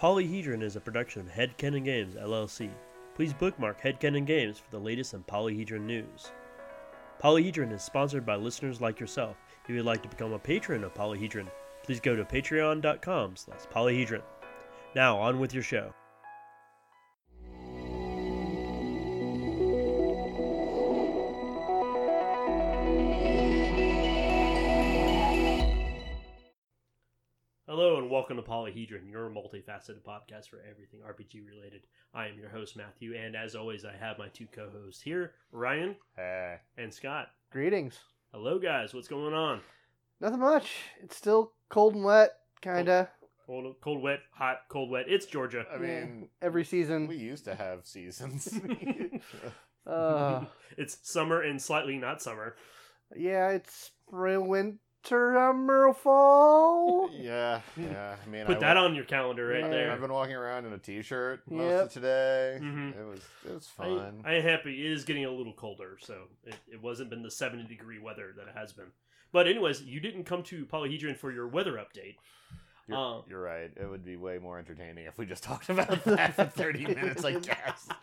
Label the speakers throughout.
Speaker 1: Polyhedron is a production of Headcanon Games, LLC. Please bookmark Headcanon Games for the latest in Polyhedron news. Polyhedron is sponsored by listeners like yourself. If you'd like to become a patron of Polyhedron, please go to patreon.com slash polyhedron. Now, on with your show. Welcome to Polyhedron, your multifaceted podcast for everything RPG related. I am your host, Matthew, and as always, I have my two co hosts here, Ryan
Speaker 2: Hey.
Speaker 1: and Scott.
Speaker 3: Greetings.
Speaker 1: Hello, guys. What's going on?
Speaker 3: Nothing much. It's still cold and wet, kinda.
Speaker 1: Cold, cold, wet, hot, cold, wet. It's Georgia.
Speaker 2: I
Speaker 3: Yeah.
Speaker 2: mean,
Speaker 3: Every season.
Speaker 2: we used to have seasons.
Speaker 3: Uh,
Speaker 1: it's summer and slightly not summer.
Speaker 3: yeah, it's spring, winter, summer, fall.
Speaker 2: yeah, yeah. I mean,
Speaker 1: Put
Speaker 2: I
Speaker 1: that
Speaker 2: wa-
Speaker 1: on your calendar right
Speaker 3: Yeah.
Speaker 1: there.
Speaker 2: I've been walking around in a t-shirt most
Speaker 3: Yep.
Speaker 2: of today.
Speaker 1: Mhm.
Speaker 2: It was it was
Speaker 1: I,
Speaker 2: fun.
Speaker 1: I am happy. It is getting a little colder, so it, it wasn't been the 70 degree weather that it has been. But anyways, you didn't come to Polyhedron for your weather update.
Speaker 2: You're,
Speaker 1: uh,
Speaker 2: you're right. It would be way more entertaining if we just talked about that for 30 minutes, I guess.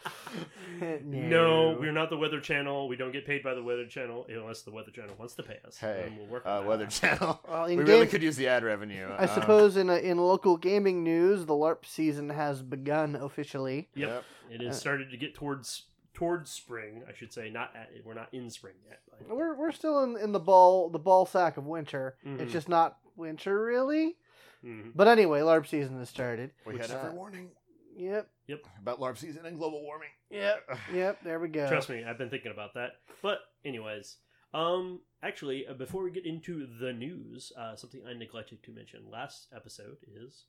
Speaker 1: No, we're not the Weather Channel. We don't get paid by the Weather Channel unless the Weather Channel wants to pay us.
Speaker 2: Hey,
Speaker 1: we'll work
Speaker 2: Uh,
Speaker 1: that.
Speaker 2: Weather Channel.
Speaker 3: Well,
Speaker 2: We
Speaker 3: in
Speaker 2: really could use the ad revenue.
Speaker 3: I
Speaker 2: Uh,
Speaker 3: suppose in a, in local gaming news, the LARP season has begun officially.
Speaker 1: Yep. It has
Speaker 3: Uh,
Speaker 1: started to get towards towards spring, I should say. Not at, we're not in spring yet. But,
Speaker 3: We're we're still in, in the ball the ball sack of winter.
Speaker 1: Mhm.
Speaker 3: It's just not winter really.
Speaker 1: Mhm.
Speaker 3: But anyway, LARP season has started.
Speaker 2: We
Speaker 3: which,
Speaker 2: had a
Speaker 3: uh,
Speaker 2: warning
Speaker 3: Yep. Yep.
Speaker 2: About LARP season and global warming.
Speaker 3: Yep. Yep. There we go.
Speaker 1: Trust me, I've been thinking about that. But anyways, um, actually, uh, before we get into the news, uh, something I neglected to mention last episode is,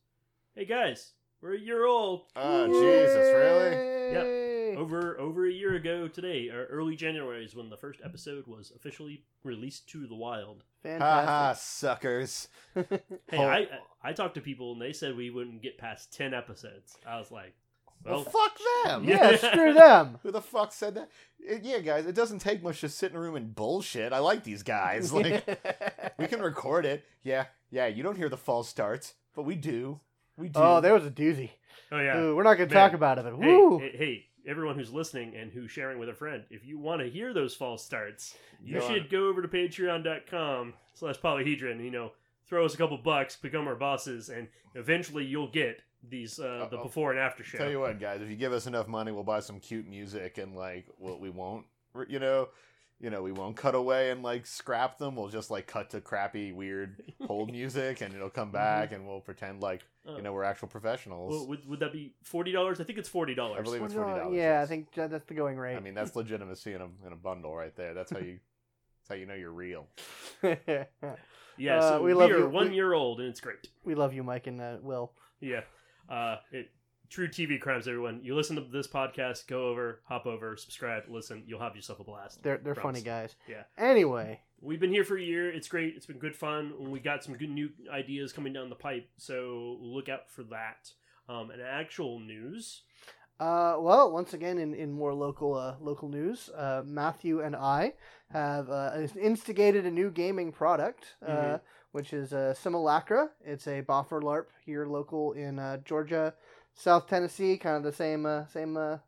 Speaker 1: hey guys, we're a year old.
Speaker 2: Oh, Jesus, really?
Speaker 3: Yep.
Speaker 1: Over over a year ago today, or early January is when the first episode was officially released to the wild.
Speaker 2: Ha ha, suckers.
Speaker 1: Hey,
Speaker 2: Oh.
Speaker 1: I I talked to people and they said we wouldn't get past ten episodes. I was like,
Speaker 2: Well,
Speaker 1: well,
Speaker 2: fuck them.
Speaker 3: yeah, screw them.
Speaker 2: Who the fuck said that? It- yeah, guys, it doesn't take much to sit in a room and bullshit. I like these guys. Like, we can record it. Yeah, yeah, you don't hear the false starts, but we do. We do.
Speaker 3: oh, there was a doozy.
Speaker 1: oh yeah.
Speaker 3: Ooh, we're not going to
Speaker 1: Man.
Speaker 3: talk about it, but
Speaker 1: Hey, hey, hey, everyone who's listening and who's sharing with a friend, if you want to hear those false starts, you
Speaker 2: on.
Speaker 1: should go over to patreon.com slash polyhedron, you know, throw us a couple bucks, become our bosses, and eventually you'll get these uh, the
Speaker 2: Uh-oh.
Speaker 1: before and after show.
Speaker 2: Tell you what, guys, if you give us enough money, we'll buy some cute music and, like, well, we won't, you know, you know, we won't cut away and like scrap them. We'll just like cut to crappy, weird hold music, and it'll come back, and we'll pretend like you know we're actual professionals.
Speaker 1: well, would, would that be forty dollars? I think it's forty dollars.
Speaker 2: I believe it's forty dollars.
Speaker 3: yeah, I think that's the going rate.
Speaker 2: I mean, that's legitimacy in a in a bundle right there. That's how you. That's how you know you're real.
Speaker 1: Yeah,
Speaker 3: Uh,
Speaker 1: so
Speaker 3: we
Speaker 1: we,
Speaker 3: love
Speaker 1: are
Speaker 3: you.
Speaker 1: one
Speaker 3: We-
Speaker 1: year old, and it's great.
Speaker 3: we love you, Mike and uh, Will.
Speaker 1: Yeah. Uh, it, true TV crimes, everyone. You listen to this podcast, go over, hop over, subscribe, listen. You'll have yourself a blast.
Speaker 3: They're they're
Speaker 1: Promise.
Speaker 3: funny guys.
Speaker 1: Yeah.
Speaker 3: Anyway,
Speaker 1: We've been here for a year. It's great. It's been good fun. We got some good new ideas coming down the pipe, so look out for that. Um, and actual news.
Speaker 3: uh, well, once again, in, in more local uh, local news, uh, Matthew and I have uh, instigated a new gaming product, uh,
Speaker 1: Mhm.
Speaker 3: which is uh, Simulacra. It's a boffer LARP here local in uh, Georgia, South Tennessee, kind of the same uh, same uh,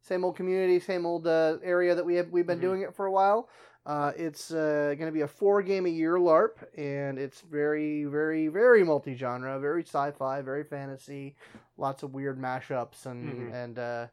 Speaker 3: same old community, same old uh, area that we have we've been
Speaker 1: Mhm.
Speaker 3: doing it for a while. Uh, it's uh, going to be a four game a year LARP, and it's very, very, very multi genre, very sci fi, very fantasy, lots of weird mashups and
Speaker 1: Mhm.
Speaker 3: and uh,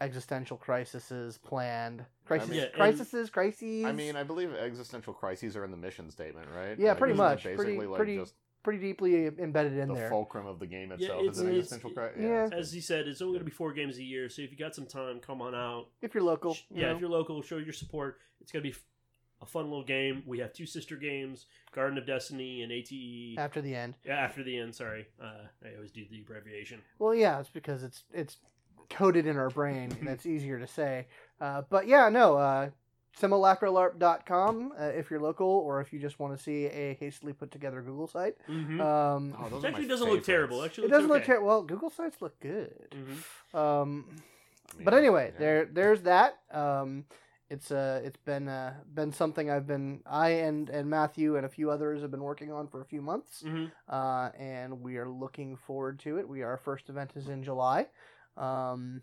Speaker 3: existential crises planned. Crisis,
Speaker 2: mean-
Speaker 1: Yeah, and-
Speaker 3: crises, crises.
Speaker 2: I mean, I believe existential crises are in the mission statement, right?
Speaker 3: Yeah,
Speaker 2: Like,
Speaker 3: pretty much.
Speaker 2: Basically,
Speaker 3: Pretty-
Speaker 2: like
Speaker 3: pretty
Speaker 2: just
Speaker 3: pretty deeply embedded in
Speaker 2: the
Speaker 3: there.
Speaker 2: fulcrum of the game
Speaker 1: Yeah,
Speaker 2: itself
Speaker 1: it's-
Speaker 2: is an
Speaker 1: it's-
Speaker 2: existential crisis.
Speaker 3: yeah.
Speaker 1: As he said, it's only going to be four games a year, so if you got some time, come on out.
Speaker 3: If you're local,
Speaker 1: Sh-
Speaker 3: you
Speaker 1: yeah,
Speaker 3: know.
Speaker 1: if you're local, show your support. It's going to be f- a fun little game. We have two sister games Garden of Destiny and ATE.
Speaker 3: after the end.
Speaker 1: Yeah, after the end, sorry. Uh, I always do the abbreviation.
Speaker 3: Well, yeah, it's because it's it's coded in our brain and it's easier to say. Uh, but yeah, no, uh, simulacralarp.com uh, if you're local or if you just want to see a hastily put together Google site.
Speaker 1: Mm-hmm.
Speaker 3: Um,
Speaker 2: Oh, those
Speaker 1: it actually doesn't look terrible. Actually,
Speaker 3: it doesn't look terrible. Well, Google sites look good.
Speaker 1: Mhm.
Speaker 3: Um,
Speaker 2: I mean,
Speaker 3: but anyway,
Speaker 2: yeah.
Speaker 3: there there's that. Um, it's uh it's been uh been something I've been I and and Matthew and a few others have been working on for a few months.
Speaker 1: hmm
Speaker 3: uh, and we are looking forward to it. We our first event is in July, um,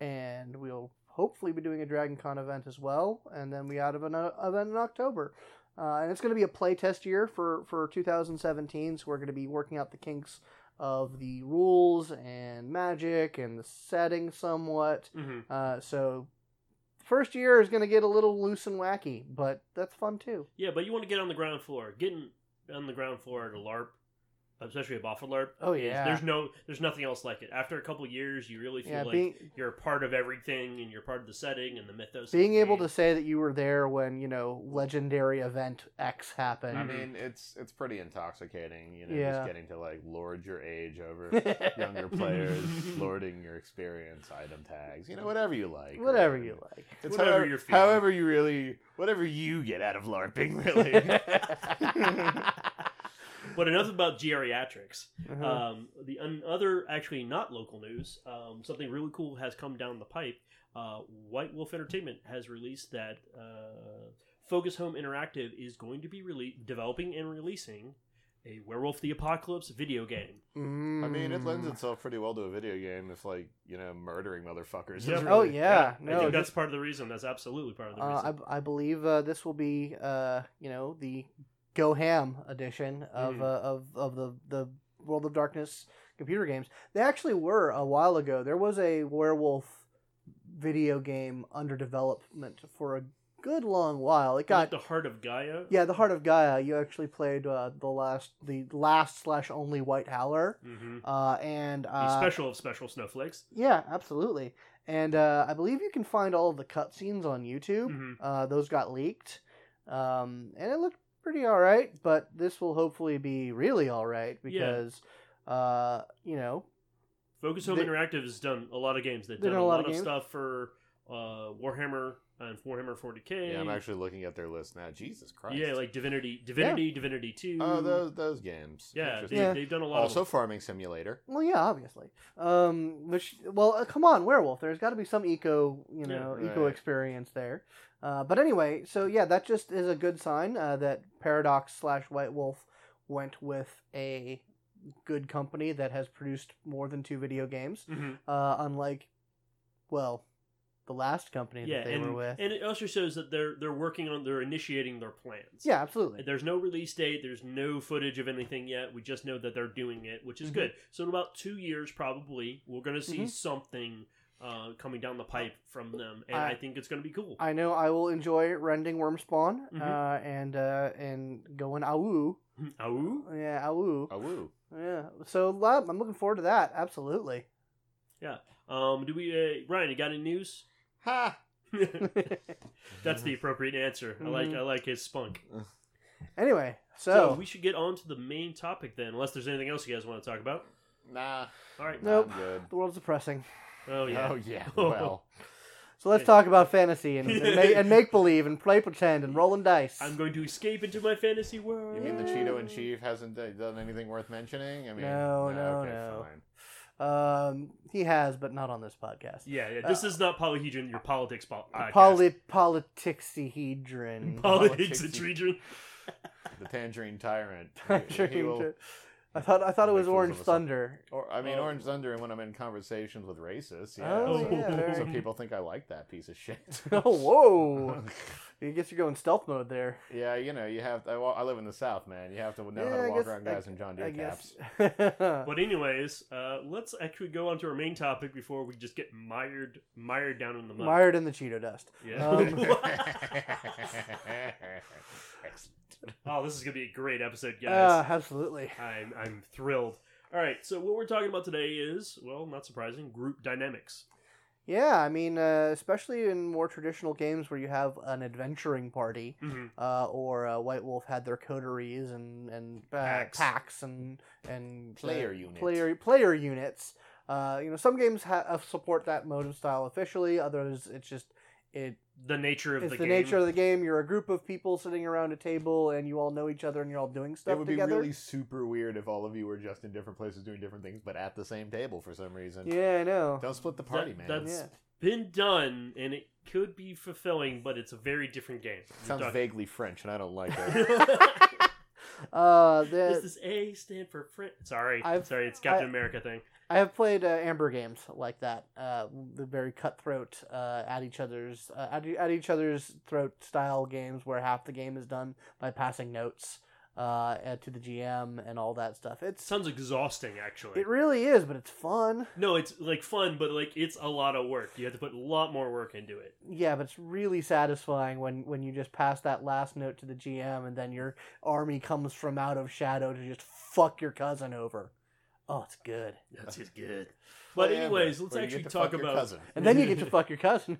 Speaker 3: and we'll hopefully be doing a Dragon Con event as well, and then we out of an uh, event in October. Uh, and it's going to be a playtest year for, for 2017, so we're going to be working out the kinks of the rules and magic and the setting somewhat.
Speaker 1: hmm
Speaker 3: Uh, so, first year is going to get a little loose and wacky, but that's fun too.
Speaker 1: Yeah, but you want to get on the ground floor. Getting on the ground floor at a LARP, especially a boffer LARP.
Speaker 3: Oh, yeah.
Speaker 1: There's no, there's nothing else like it. After a couple years, you really feel
Speaker 3: Yeah,
Speaker 1: like
Speaker 3: being
Speaker 1: you're a part of everything, and you're part of the setting and the mythos.
Speaker 3: being
Speaker 1: the
Speaker 3: able to say that you were there when you know legendary event X happened.
Speaker 2: I mean, it's it's pretty intoxicating, you know,
Speaker 3: Yeah.
Speaker 2: just getting to like lord your age over younger players, lording your experience, item tags, you know, whatever you like.
Speaker 3: Whatever
Speaker 2: right?
Speaker 3: you like.
Speaker 2: It's
Speaker 1: Whatever
Speaker 2: however,
Speaker 1: you're feeling.
Speaker 2: however you really, whatever you get out of LARPing, really.
Speaker 1: But enough about geriatrics.
Speaker 3: Uh-huh.
Speaker 1: Um, the un- other, actually not local news, um, something really cool has come down the pipe. Uh, White Wolf Entertainment has released that uh, Focus Home Interactive is going to be rele- developing and releasing a Werewolf the Apocalypse video game.
Speaker 2: I mean, it lends
Speaker 3: Mm.
Speaker 2: itself pretty well to a video game if, like, you know, murdering motherfuckers. is
Speaker 1: Yep.
Speaker 2: really-
Speaker 3: Oh yeah,
Speaker 1: I
Speaker 3: no.
Speaker 1: think that's part of the reason. That's absolutely part of the
Speaker 3: uh,
Speaker 1: reason.
Speaker 3: I, I believe uh, this will be uh, you know the Go Ham edition of
Speaker 1: Mhm.
Speaker 3: uh, of of the the World of Darkness computer games. They actually were a while ago. There was a werewolf video game under development for a good long while. It
Speaker 1: Like
Speaker 3: got
Speaker 1: the Heart of Gaia.
Speaker 3: yeah, the Heart of Gaia. You actually played uh, the last the last slash only White Howler.
Speaker 1: hmm
Speaker 3: Uh, and
Speaker 1: the
Speaker 3: uh,
Speaker 1: special of special snowflakes.
Speaker 3: Yeah, absolutely. And uh, I believe you can find all of the cutscenes on YouTube.
Speaker 1: hmm
Speaker 3: Uh, those got leaked, um, and it looked pretty all right. But this will hopefully be really all right because, uh, you know,
Speaker 1: Focus Home
Speaker 3: They-
Speaker 1: Interactive has done a lot of games. They've
Speaker 3: They've
Speaker 1: done a lot, of,
Speaker 3: games.
Speaker 1: stuff for uh, Warhammer and Warhammer 40k.
Speaker 2: Yeah, I'm actually looking at their list now. Jesus Christ.
Speaker 1: Yeah, like Divinity, Divinity, Divinity Two.
Speaker 2: Oh, those those games.
Speaker 1: yeah, they,
Speaker 2: Interesting.
Speaker 3: Yeah.
Speaker 1: they've done a lot.
Speaker 2: Also,
Speaker 1: of
Speaker 2: Farming Simulator.
Speaker 3: well, yeah, obviously. Um, which, well, uh, come on, werewolf. There's got to be some eco, you
Speaker 1: Yeah,
Speaker 3: know,
Speaker 2: right.
Speaker 3: eco experience there. Uh, but anyway, so yeah, that just is a good sign uh, that Paradox slash White Wolf went with a good company that has produced more than two video games.
Speaker 1: Mhm.
Speaker 3: uh, unlike, well, the last company
Speaker 1: Yeah,
Speaker 3: that they
Speaker 1: and,
Speaker 3: were with.
Speaker 1: and it also shows that they're they're working on they're initiating their plans.
Speaker 3: yeah, absolutely.
Speaker 1: There's no release date. There's no footage of anything yet. We just know that they're doing it, which is
Speaker 3: Mhm.
Speaker 1: good. So in about two years, probably, we're going to see
Speaker 3: Mhm.
Speaker 1: something uh, coming down the pipe from them, and
Speaker 3: I-
Speaker 1: I, think it's going to be cool.
Speaker 3: I know I will enjoy rending Wyrmspawn
Speaker 1: Mhm.
Speaker 3: uh, and uh, and going awoo.
Speaker 1: Ow.
Speaker 3: Yeah, awoo.
Speaker 2: Oh, woo.
Speaker 3: Yeah. So lab, I'm looking forward to that. Absolutely. Yeah.
Speaker 1: Um, do we, uh, Ryan? You got any news?
Speaker 2: Ha!
Speaker 1: That's the appropriate answer. I like
Speaker 3: Mhm.
Speaker 1: I like his spunk.
Speaker 3: anyway,
Speaker 1: So,
Speaker 3: so,
Speaker 1: we should get on to the main topic then, unless there's anything else you guys want to talk about.
Speaker 2: Nah.
Speaker 1: All right.
Speaker 3: Nope.
Speaker 2: Good.
Speaker 3: the world's depressing.
Speaker 1: Oh yeah.
Speaker 2: Oh, yeah. Well.
Speaker 3: So let's talk about fantasy and, and, make, and make believe and play pretend and rolling dice.
Speaker 1: I'm going to escape into my fantasy world.
Speaker 2: You mean the Cheeto in Chief hasn't d- done anything worth mentioning? I mean,
Speaker 3: No, no,
Speaker 2: okay,
Speaker 3: no.
Speaker 2: Fine.
Speaker 3: Um, he has, but not on this podcast.
Speaker 1: Yeah, yeah. Uh, this is not polyhedron. Your politics po- uh, podcast.
Speaker 3: Poly politicsahedron.
Speaker 1: politics
Speaker 2: Politics.
Speaker 1: region.
Speaker 2: The Tangerine Tyrant. He- he will-
Speaker 3: I thought I thought it was Orange. Thunder.
Speaker 2: Or I mean,
Speaker 1: Oh.
Speaker 2: Orange Thunder, and when I'm in conversations with racists, yeah.
Speaker 3: Oh,
Speaker 2: so,
Speaker 3: yeah,
Speaker 2: so people think I like that piece of shit.
Speaker 3: oh whoa! I guess you're going stealth mode there.
Speaker 2: yeah, you know, you have. To, I, I live in the South, man. You have to know how
Speaker 3: Yeah, I
Speaker 2: to walk
Speaker 3: guess-
Speaker 2: around guys
Speaker 3: I-
Speaker 2: in John Deere caps.
Speaker 1: But anyways, uh, let's actually go on to our main topic before we just get mired mired down in the mud.
Speaker 3: Mired in the Cheeto dust.
Speaker 1: Yeah.
Speaker 3: Um,
Speaker 2: Excellent.
Speaker 1: oh, this is gonna be a great episode,
Speaker 3: Uh,
Speaker 1: guys.
Speaker 3: absolutely.
Speaker 1: I'm I'm thrilled. All right, so what we're talking about today is, well, not surprising, group dynamics.
Speaker 3: Yeah, I mean, uh, especially in more traditional games where you have an adventuring party,
Speaker 1: hmm
Speaker 3: uh, or uh, White Wolf had their coteries and and uh,
Speaker 1: Packs.
Speaker 3: packs and and
Speaker 2: Player
Speaker 3: uh,
Speaker 2: units.
Speaker 3: player player units. Uh, you know, some games ha- uh, support that mode of style officially. Others, it's just it
Speaker 1: the nature of the game.
Speaker 3: it's
Speaker 1: the,
Speaker 3: the,
Speaker 1: game.
Speaker 3: nature of the game. You're a group of people sitting around a table, and you all know each other, and you're all doing stuff
Speaker 2: it would be really super weird if all of you were just in different places doing different things, but at the same table for some reason.
Speaker 3: Yeah, I know.
Speaker 2: Don't split the party,
Speaker 1: That-
Speaker 2: man.
Speaker 1: that's-
Speaker 3: Yeah.
Speaker 1: been done, and it could be fulfilling, but it's a very different game. You're
Speaker 2: Sounds
Speaker 1: talking-
Speaker 2: vaguely French, and I don't like it.
Speaker 3: Uh,
Speaker 1: Does this A stand for French? Sorry,
Speaker 3: I've-
Speaker 1: sorry, it's Captain
Speaker 3: I-
Speaker 1: America thing.
Speaker 3: I have played uh, Amber games like that. Uh, the very cutthroat, uh, at each other's uh, at, at each other's throat style games where half the game is done by passing notes uh, to the GM and all that stuff. It
Speaker 1: Sounds exhausting, actually.
Speaker 3: it really is, but it's fun.
Speaker 1: no, it's like fun, but like it's a lot of work. You have to put a lot more work into it.
Speaker 3: Yeah, but it's really satisfying when when you just pass that last note to the GM and then your army comes from out of shadow to just fuck your cousin over. Oh, it's good.
Speaker 1: That's just good. But
Speaker 2: Play Amber,
Speaker 1: anyways, let's
Speaker 2: where you get
Speaker 1: actually
Speaker 2: to
Speaker 1: talk
Speaker 2: fuck your
Speaker 1: about.
Speaker 2: cousin.
Speaker 3: And then you get to fuck your cousin.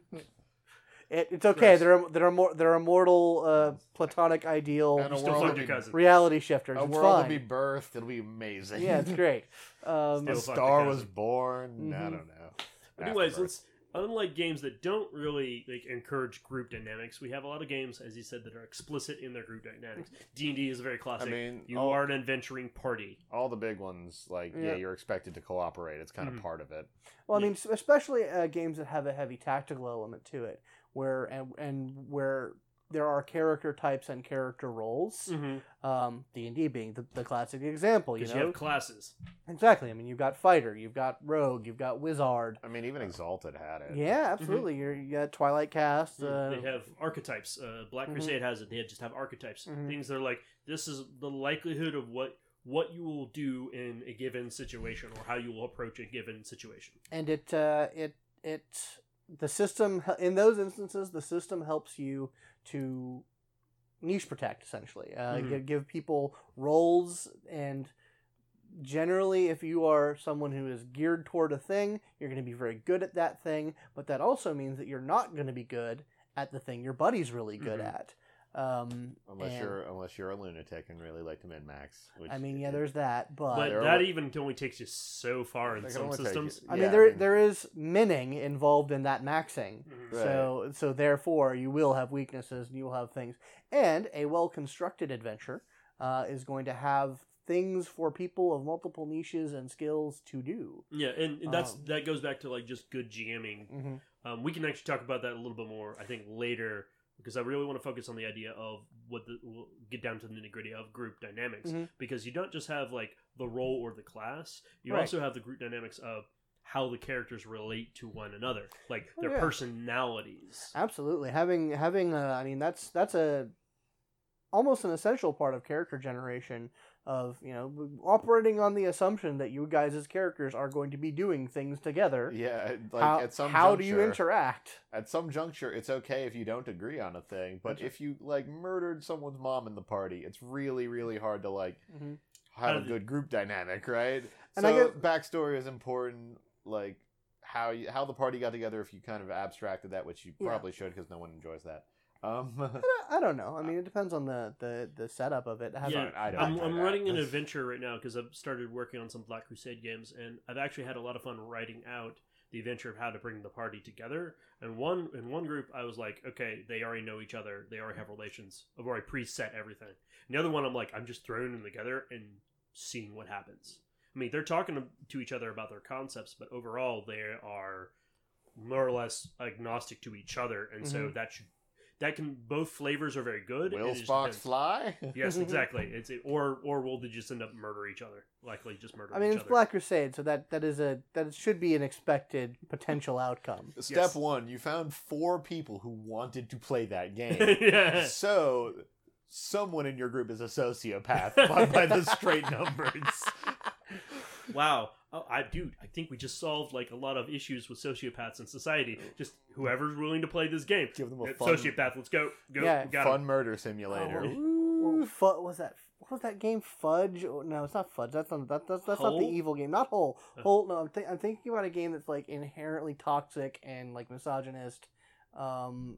Speaker 3: It, it's okay.
Speaker 1: Gross.
Speaker 3: There are there are more there are mortal uh, platonic ideal
Speaker 2: And a
Speaker 1: You still
Speaker 2: world
Speaker 1: fuck
Speaker 2: will
Speaker 1: your
Speaker 2: be-
Speaker 1: cousin.
Speaker 3: reality shifters.
Speaker 2: A
Speaker 3: it's
Speaker 2: world will
Speaker 3: fine.
Speaker 2: be birthed. It'll be amazing.
Speaker 3: yeah, it's great. Um,
Speaker 2: a
Speaker 1: Still fuck
Speaker 2: star was
Speaker 1: cousin.
Speaker 2: born. I
Speaker 3: Mhm.
Speaker 2: don't know.
Speaker 1: But anyways,
Speaker 2: Afterbirth.
Speaker 1: let's unlike games that don't really like encourage group dynamics, we have a lot of games, as you said, that are explicit in their group dynamics. D and D is a very
Speaker 2: I
Speaker 1: classic.
Speaker 2: mean,
Speaker 1: you
Speaker 2: all,
Speaker 1: are an adventuring party.
Speaker 2: all the big ones, like yeah,
Speaker 3: Yeah.
Speaker 2: you're expected to cooperate. It's kind of
Speaker 1: Mhm.
Speaker 2: part of it.
Speaker 3: well, I mean, especially uh, games that have a heavy tactical element to it, where and and where there are character types and character roles.
Speaker 1: Mm-hmm.
Speaker 3: Um, D and D being the, the classic example. You know,
Speaker 1: you have classes.
Speaker 3: exactly. I mean, you've got fighter, you've got rogue, you've got wizard.
Speaker 2: I mean, even Exalted had it.
Speaker 3: Yeah, absolutely. You're, you got Twilight Cast. Uh,
Speaker 1: Mm-hmm. they have archetypes. Uh, Black. Crusade has it. They just have archetypes. Things that are like this is the likelihood of what what you will do in a given situation or how you will approach a given situation.
Speaker 3: and it uh, it it the system in those instances the system helps you to niche protect essentially uh,
Speaker 1: Mhm.
Speaker 3: give, give people roles and generally if you are someone who is geared toward a thing you're going to be very good at that thing but that also means that you're not going to be good at the thing your buddy's really good
Speaker 1: Mhm.
Speaker 3: at um,
Speaker 2: Unless
Speaker 3: and-
Speaker 2: you're unless you're a lunatic and really like to min max.
Speaker 3: I mean yeah there's that but,
Speaker 1: But
Speaker 2: there are
Speaker 1: that even only takes you so far in some systems.
Speaker 2: you-
Speaker 3: I mean there
Speaker 2: I mean-
Speaker 3: there is minning involved in that maxing
Speaker 1: Mhm.
Speaker 2: Right.
Speaker 3: So so therefore you will have weaknesses and you will have things. And a well constructed adventure uh, is going to have things for people of multiple niches and skills to do.
Speaker 1: Yeah, and, and that's
Speaker 3: Um,
Speaker 1: that goes back to like just good GMing.
Speaker 3: Mm-hmm.
Speaker 1: Um, we can actually talk about that a little bit more, I think, later because I really want to focus on the idea of what the we'll get down to the nitty gritty of group dynamics
Speaker 3: Mhm.
Speaker 1: because you don't just have like the role or the class, you
Speaker 3: Right.
Speaker 1: also have the group dynamics of how the characters relate to one another, like
Speaker 3: Oh,
Speaker 1: their
Speaker 3: yeah.
Speaker 1: personalities.
Speaker 3: Absolutely, having having uh, I mean that's that's a almost an essential part of character generation of you know operating on the assumption that you guys as characters are going to be doing things together.
Speaker 2: yeah, like
Speaker 3: how
Speaker 2: at some
Speaker 3: how do you interact?
Speaker 2: At some juncture, it's okay if you don't agree on a thing, but
Speaker 3: That's-
Speaker 2: if you like murdered someone's mom in the party, it's really really hard to like
Speaker 3: Mm-hmm.
Speaker 2: have a good group dynamic, right?
Speaker 3: And
Speaker 2: so
Speaker 3: I guess-
Speaker 2: backstory is important, like how you, how the party got together. If you kind of abstracted that, which you
Speaker 3: Yeah.
Speaker 2: probably should, because no one enjoys that. Um,
Speaker 3: I don't- I don't know. I mean, it depends on the the, the setup of it. It
Speaker 1: Yeah,
Speaker 2: I don't
Speaker 1: I'm, I'm running an adventure right now because I've started working on some Black Crusade games, and I've actually had a lot of fun writing out the adventure of how to bring the party together. And one in one group, I was like, okay, they already know each other, they already have relations. I've already preset everything. And the other one, I'm like, I'm just throwing them together and seeing what happens. I mean, they're talking to, to each other about their concepts, but overall, they are more or less agnostic to each other, and so
Speaker 3: Mhm.
Speaker 1: that should that can both flavors are very good. and
Speaker 2: Will
Speaker 1: it just
Speaker 2: sparks
Speaker 1: depends.
Speaker 2: fly?
Speaker 1: Yes, exactly. It's or or will they just end up murder each other? Likely just murder.
Speaker 3: I mean,
Speaker 1: each
Speaker 3: it's
Speaker 1: other.
Speaker 3: Black Crusade, so that that is a that should be an expected potential outcome.
Speaker 2: Step
Speaker 1: Yes.
Speaker 2: one: you found four people who wanted to play that game.
Speaker 1: yeah.
Speaker 2: so someone in your group is a sociopath by, by the straight numbers.
Speaker 1: Wow. Oh, I dude, I think we just solved like a lot of issues with sociopaths in society. Just whoever's willing to play this game.
Speaker 2: Give them a
Speaker 1: Uh,
Speaker 2: fun,
Speaker 1: Sociopath, let's go. Go.
Speaker 3: Yeah.
Speaker 1: got
Speaker 2: fun
Speaker 1: him.
Speaker 2: murder simulator.
Speaker 3: Oh.
Speaker 2: Woo.
Speaker 3: Well, was that what was that game? Fudge? Oh, No, it's not Fudge. That's not that, that's that's not the evil game. Not Hole.
Speaker 1: Uh.
Speaker 3: Hole. No, I'm, th- I'm thinking about a game that's like inherently toxic and like misogynist. Um,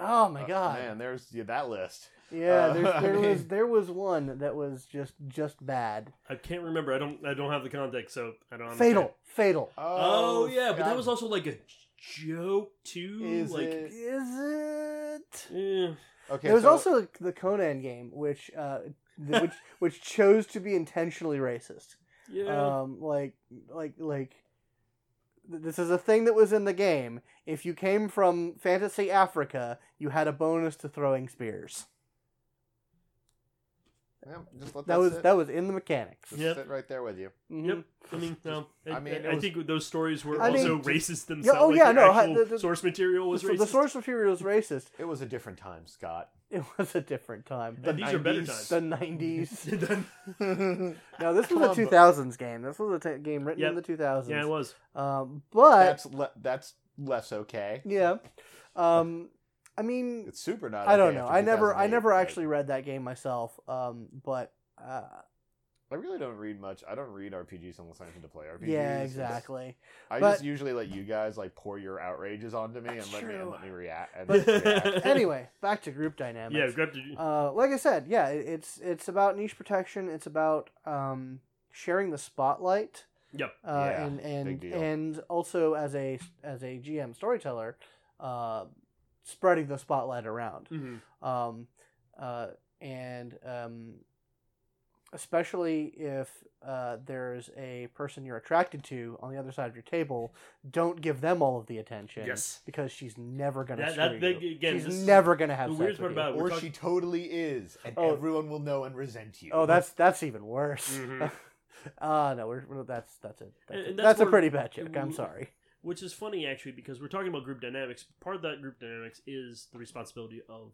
Speaker 3: oh my
Speaker 2: Uh,
Speaker 3: god.
Speaker 2: man, there's yeah, that list.
Speaker 3: Yeah,
Speaker 2: Uh,
Speaker 3: there's,
Speaker 2: I
Speaker 3: there was there was one that was just just bad.
Speaker 1: I can't remember. I don't I don't have the context, so I don't understand.
Speaker 3: Fatal. Fatal.
Speaker 1: Oh, yeah, but that was also like a joke too.
Speaker 2: Is
Speaker 1: like,
Speaker 2: it?
Speaker 3: Is it?
Speaker 1: eh.
Speaker 2: Okay,
Speaker 3: there was
Speaker 2: so-
Speaker 3: also the Conan game, which uh, which which chose to be intentionally racist.
Speaker 1: yeah.
Speaker 3: Um, like like like this is a thing that was in the game. If you came from fantasy Africa, you had a bonus to throwing spears.
Speaker 2: Yeah, just let
Speaker 3: That was
Speaker 2: sit.
Speaker 3: that was in the mechanics.
Speaker 2: Just
Speaker 1: Yep.
Speaker 2: sit right there with you.
Speaker 3: Mhm.
Speaker 1: Yep. I mean, no. I,
Speaker 2: I
Speaker 1: I
Speaker 2: mean, it
Speaker 1: I
Speaker 2: was-
Speaker 1: think those stories were
Speaker 3: I
Speaker 1: also
Speaker 3: mean-
Speaker 1: racist
Speaker 3: Yeah,
Speaker 1: themselves.
Speaker 3: oh,
Speaker 1: like,
Speaker 3: yeah,
Speaker 1: the
Speaker 3: no,
Speaker 1: actual
Speaker 3: the- the-
Speaker 1: source material was
Speaker 3: the,
Speaker 1: racist.
Speaker 3: the source material was racist.
Speaker 2: It was a different time, Scott.
Speaker 3: It was a different time.
Speaker 1: and these are better
Speaker 2: 90s.
Speaker 1: times.
Speaker 3: The nineties.
Speaker 1: Then-
Speaker 3: no, this was
Speaker 2: Come
Speaker 3: a
Speaker 2: on,
Speaker 3: two
Speaker 2: but-
Speaker 3: thousands game. This was a t- game written
Speaker 1: Yep.
Speaker 3: in the two thousands.
Speaker 1: yeah, it was.
Speaker 3: Um, but
Speaker 2: that's le- that's less okay.
Speaker 3: yeah, um, I mean,
Speaker 2: It's super not.
Speaker 3: I don't know. I never, I never actually read that game myself. Um, but uh,
Speaker 2: I really don't read much. I don't read RPGs unless I have to play RPGs.
Speaker 3: yeah, exactly.
Speaker 2: I
Speaker 3: But-
Speaker 2: just usually let you guys like pour your outrages onto me and let me and let me react. And
Speaker 3: But-
Speaker 2: react.
Speaker 3: anyway, back to group dynamics.
Speaker 1: Yeah, grab the,
Speaker 3: Uh, like I said, yeah, it's it's about niche protection. It's about um, sharing the spotlight.
Speaker 1: Yep.
Speaker 3: Uh,
Speaker 2: Yeah,
Speaker 3: and and
Speaker 2: big deal.
Speaker 3: and also as a as a GM storyteller, uh, spreading the spotlight around.
Speaker 1: mhm.
Speaker 3: Um, uh, and um, especially if uh, there's a person you're attracted to on the other side of your table, don't give them all of the attention.
Speaker 1: Yes.
Speaker 3: because she's never gonna
Speaker 1: That-
Speaker 3: screw
Speaker 1: that-
Speaker 3: you.
Speaker 1: again,
Speaker 3: she's never gonna have
Speaker 1: the
Speaker 3: sex
Speaker 1: weirdest
Speaker 3: with
Speaker 1: part
Speaker 3: you.
Speaker 1: about it.
Speaker 2: or
Speaker 1: we're
Speaker 2: she totally is, and
Speaker 3: Oh.
Speaker 2: everyone will know and resent you.
Speaker 3: Oh, that's that's even worse.
Speaker 1: Mhm.
Speaker 3: uh no, we're, we're- that's that's it. That's,
Speaker 1: And-
Speaker 3: a, that's,
Speaker 1: that's
Speaker 3: a pretty bad joke. I'm sorry.
Speaker 1: Which is funny actually because we're talking about group dynamics. Part of that group dynamics is the responsibility of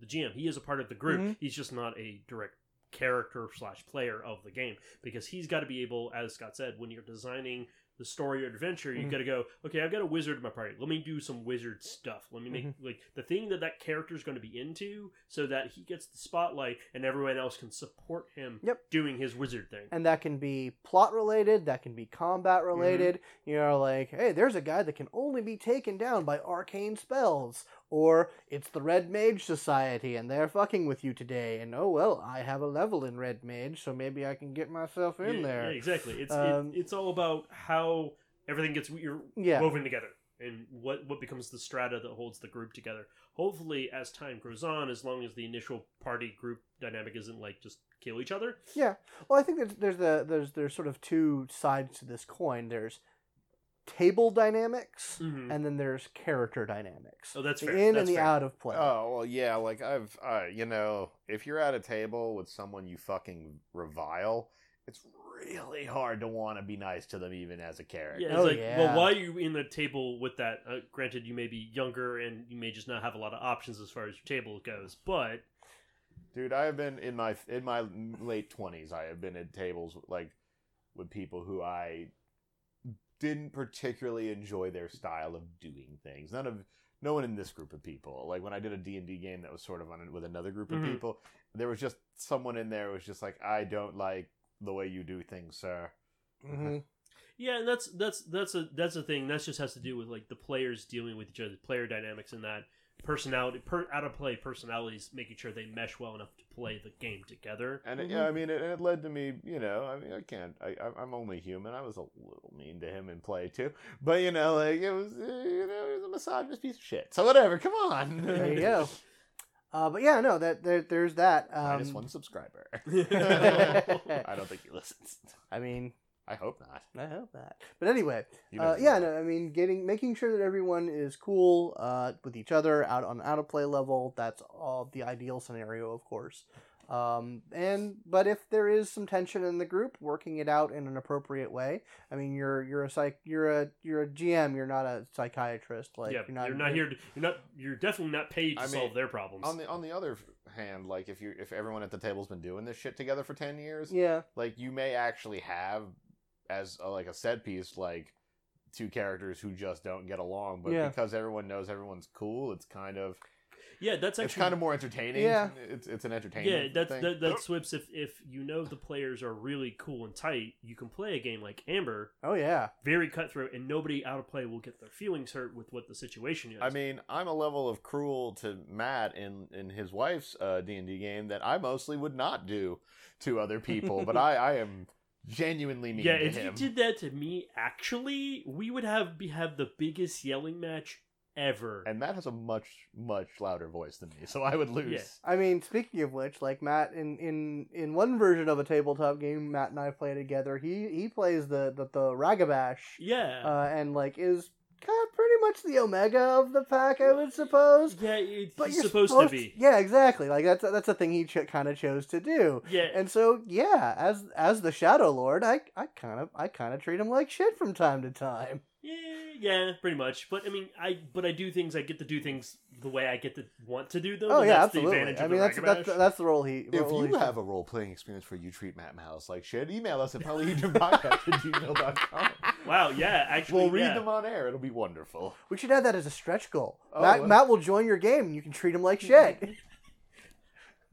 Speaker 1: the GM. He is a part of the group.
Speaker 3: Mhm.
Speaker 1: He's just not a direct character slash player of the game because he's got to be able, as Scott said, when you're designing the story or adventure, you've
Speaker 3: Mhm.
Speaker 1: got to go, okay, I've got a wizard in my party. Let me do some wizard stuff. Let me make
Speaker 3: Mm-hmm.
Speaker 1: like the thing that that character is going to be into, so that he gets the spotlight and everyone else can support him
Speaker 3: Yep.
Speaker 1: doing his wizard thing.
Speaker 3: And that can be plot related. That can be combat related. You know, like hey, there's a guy that can only be taken down by arcane spells, or it's the Red Mage Society and they're fucking with you today. And oh well, I have a level in Red Mage, so maybe I can get myself in
Speaker 1: yeah,
Speaker 3: there.
Speaker 1: Yeah, exactly. It's
Speaker 3: Um,
Speaker 1: it, it's all about how everything gets you're
Speaker 3: Yeah.
Speaker 1: woven together and what what becomes the strata that holds the group together. Hopefully, as time goes on, as long as the initial party group dynamic isn't like just kill each other.
Speaker 3: Yeah. Well, I think there's there's the there's there's sort of two sides to this coin. There's table dynamics,
Speaker 1: Mhm.
Speaker 3: and then there's character dynamics.
Speaker 1: Oh, that's
Speaker 3: the
Speaker 1: fair.
Speaker 3: in
Speaker 1: That's
Speaker 3: and the
Speaker 1: fair.
Speaker 3: out of play.
Speaker 2: Oh well, yeah. Like I've, uh, you know, if you're at a table with someone you fucking revile, it's really hard to want to be nice to them, even as a character.
Speaker 1: Yeah, it's
Speaker 3: Oh,
Speaker 1: like,
Speaker 3: yeah.
Speaker 1: well, why are you in the table with that? Uh, granted, you may be younger and you may just not have a lot of options as far as your table goes, but
Speaker 2: Dude, I have been in my in my late twenties. I have been at tables like with people who I didn't particularly enjoy their style of doing things. None of no one in this group of people. Like when I did a D and D game that was sort of on with another group of
Speaker 1: Mhm.
Speaker 2: people, there was just someone in there who was just like, I don't like the way you do things, sir.
Speaker 3: hmm
Speaker 1: Yeah, and that's that's that's a that's a thing. That just has to do with like the players dealing with each other, player dynamics, and that personality, per, out of play personalities, making sure they mesh well enough to play the game together.
Speaker 2: And it,
Speaker 3: Mhm.
Speaker 2: yeah, I mean, it, it led to me. You know, I mean, I can't. I, I- I'm only human. I was a little mean to him in play too, but you know, like it was, uh, you know, he was a misogynist piece of shit. So whatever. Come on.
Speaker 3: There you go. Uh, but yeah, no, that there, there's that. Um,
Speaker 2: Minus one subscriber.
Speaker 3: I
Speaker 2: I don't think he listens.
Speaker 3: I mean,
Speaker 2: I hope not.
Speaker 3: I hope that. But anyway, uh, yeah, no, I mean, getting making sure that everyone is cool uh, with each other out on out of play level. That's all the ideal scenario, of course. Um, and but if there is some tension in the group, working it out in an appropriate way. I mean, you're you're a psych, you're a you're a GM. You're not a psychiatrist. Like
Speaker 1: yeah,
Speaker 3: you're not,
Speaker 1: you're not here. To, you're not. You're definitely not paid to
Speaker 2: I mean,
Speaker 1: solve their problems.
Speaker 2: On the on the other hand, like if you if everyone at the table's been doing this shit together for ten years,
Speaker 3: Yeah,
Speaker 2: like you may actually have as a, like a set piece like two characters who just don't get along, but
Speaker 3: Yeah.
Speaker 2: because everyone knows everyone's cool, it's kind of
Speaker 1: yeah, that's actually
Speaker 2: it's kind of more entertaining.
Speaker 3: Yeah.
Speaker 2: it's it's an entertainment.
Speaker 1: yeah. That's
Speaker 2: thing.
Speaker 1: that, that swips if if you know the players are really cool and tight, you can play a game like Amber,
Speaker 3: oh yeah,
Speaker 1: very cutthroat, and nobody out of play will get their feelings hurt with what the situation is.
Speaker 2: I mean, I'm a level of cruel to Matt in in his wife's uh, D and D game that I mostly would not do to other people, but I I am genuinely mean
Speaker 1: yeah,
Speaker 2: to
Speaker 1: if
Speaker 2: him.
Speaker 1: you did that to me, actually, we would have be, have the biggest yelling match ever.
Speaker 2: And Matt has a much, much louder voice than me, so I would lose.
Speaker 1: Yeah.
Speaker 3: I mean, speaking of which, like Matt in in in one version of a tabletop game, Matt and I play together. He he plays the the, the Ragabash,
Speaker 1: yeah.
Speaker 3: uh, and like is kind of pretty much the Omega of the pack, I would suppose.
Speaker 1: yeah, it,
Speaker 3: But
Speaker 1: he's
Speaker 3: you're
Speaker 1: supposed, to be.
Speaker 3: Yeah, exactly. Like that's that's a thing he ch- kind of chose to do.
Speaker 1: Yeah,
Speaker 3: And so, yeah, as as the Shadow Lord, I I kind of I kind of treat him like shit from time to time.
Speaker 1: yeah, yeah, pretty much. But I mean, I but I do things. I get to do things the way I get to want to do them.
Speaker 3: Oh
Speaker 1: and
Speaker 3: yeah,
Speaker 1: that's
Speaker 3: absolutely.
Speaker 1: The advantage
Speaker 3: I mean,
Speaker 1: the
Speaker 3: that's that's that's the role he.
Speaker 2: If
Speaker 3: role
Speaker 2: you
Speaker 3: he's-
Speaker 2: have a role playing experience where you treat Matt Mouse like shit, email us at polyhedronpodcast at gmail.com.
Speaker 1: wow. Yeah, actually,
Speaker 2: We'll read
Speaker 1: yeah.
Speaker 2: them on air. It'll be wonderful.
Speaker 3: we should have that as a stretch goal.
Speaker 2: Oh,
Speaker 3: Matt,
Speaker 2: well.
Speaker 3: Matt will join your game, and you can treat him like shit.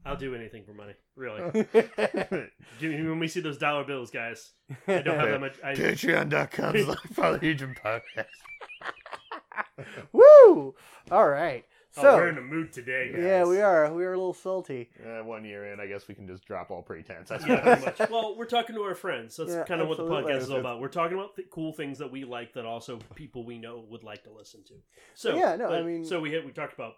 Speaker 1: I'll do anything for money. Really. When we see those dollar bills, guys. I don't have that much. I,
Speaker 2: Patreon.com slash polyhedron podcast.
Speaker 3: Woo! All right.
Speaker 1: Oh,
Speaker 3: So
Speaker 1: we're in the mood today, guys.
Speaker 3: yeah, we are. We are a little salty.
Speaker 2: Uh, one year in, I guess we can just drop all pretense. I
Speaker 1: Yeah, much. Well, we're talking to our friends. That's
Speaker 3: Yeah,
Speaker 1: kind of what the podcast is all about. We're talking about th- cool things that we like that also people we know would like to listen to. So
Speaker 3: Yeah, no, I mean-
Speaker 1: so we hit, we talked about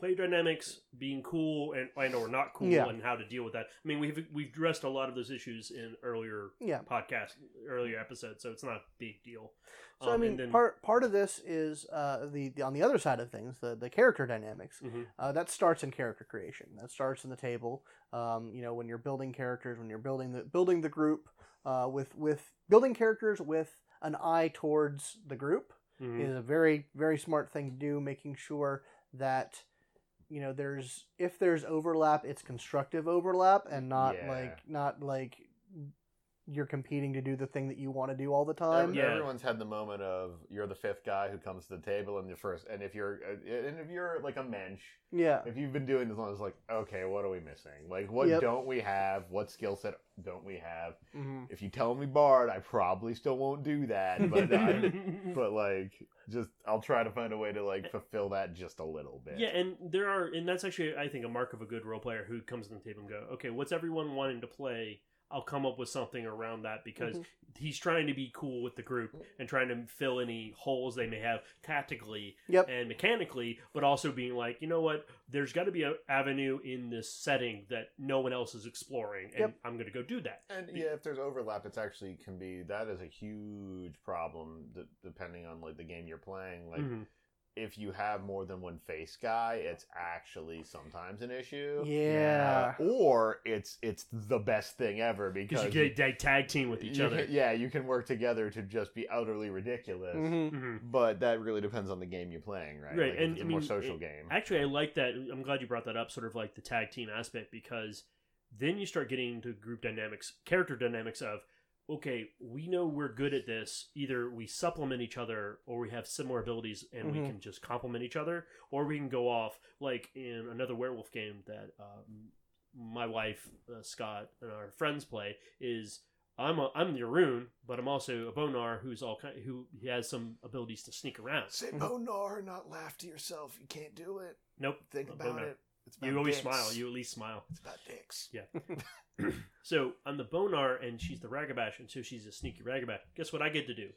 Speaker 1: play dynamics being cool and and or not cool
Speaker 3: Yeah.
Speaker 1: and how to deal with that. I mean, we've we've addressed a lot of those issues in earlier
Speaker 3: Yeah.
Speaker 1: podcast, earlier episodes, so it's not a big deal.
Speaker 3: So I
Speaker 1: Um,
Speaker 3: mean,
Speaker 1: then-
Speaker 3: part part of this is uh, the, the on the other side of things, the the character dynamics.
Speaker 1: Mhm.
Speaker 3: Uh, that starts in character creation. That starts in the table. Um, you know, when you're building characters, when you're building the building the group uh, with with building characters with an eye towards the group
Speaker 1: Mhm.
Speaker 3: is a very very smart thing to do. Making sure that you know there's if there's overlap, it's constructive overlap and not
Speaker 2: Yeah.
Speaker 3: like not like you're competing to do the thing that you want to do all the time.
Speaker 1: Yeah.
Speaker 2: Everyone's had the moment of you're the fifth guy who comes to the table and the first, and if you're, uh, and if you're like a mensch,
Speaker 3: Yeah.
Speaker 2: if you've been doing this long, it's like, okay, what are we missing? Like, what
Speaker 3: Yep.
Speaker 2: don't we have? What skill set don't we have?
Speaker 3: hmm
Speaker 2: If you tell me Bard, I probably still won't do that, but I, but like, just I'll try to find a way to like fulfill that just a little bit.
Speaker 1: Yeah, and there are, and that's actually, I think, a mark of a good role player who comes to the table and go, okay, what's everyone wanting to play? I'll come up with something around that because
Speaker 3: Mhm.
Speaker 1: he's trying to be cool with the group and trying to fill any holes they may have tactically
Speaker 3: Yep.
Speaker 1: and mechanically, but also being like, you know what, there's got to be an avenue in this setting that no one else is exploring, and
Speaker 3: Yep.
Speaker 1: I'm going to go do that.
Speaker 2: And yeah, if there's overlap, it's actually can be that is a huge problem d- depending on like the game you're playing. Like
Speaker 1: Mhm.
Speaker 2: If you have more than one face guy, it's actually sometimes an issue.
Speaker 3: Yeah.
Speaker 2: Uh, or it's it's the best thing ever because
Speaker 1: Because you get they tag team with each
Speaker 2: you
Speaker 1: other.
Speaker 2: can- yeah, you can work together to just be utterly ridiculous.
Speaker 3: hmm
Speaker 1: Mhm.
Speaker 2: But that really depends on the game you're playing, right?
Speaker 1: Right,
Speaker 2: Like,
Speaker 1: and
Speaker 2: it's
Speaker 1: I
Speaker 2: a more
Speaker 1: mean,
Speaker 2: social
Speaker 1: it-
Speaker 2: game.
Speaker 1: Actually, I like that. I'm glad you brought that up, sort of like the tag team aspect, because then you start getting into group dynamics, character dynamics of, okay, we know we're good at this. Either we supplement each other or we have similar abilities and we
Speaker 3: Mhm.
Speaker 1: can just complement each other, or we can go off, like in another werewolf game that um, my wife, uh, Scott, and our friends play, is. I'm a, I'm the Ahroun, but I'm also a Bone Gnawer who's all kind who he has some abilities to sneak around.
Speaker 2: Say bonar, not laugh to yourself. You can't do it.
Speaker 1: Nope,
Speaker 2: Think about
Speaker 1: Bonar.
Speaker 2: it. It's about
Speaker 1: You always
Speaker 2: dicks.
Speaker 1: smile. You at least smile.
Speaker 2: It's about dicks.
Speaker 1: So I'm the Bone Gnawer, and she's the Ragabash, and so she's a sneaky Ragabash. Guess what I get to do?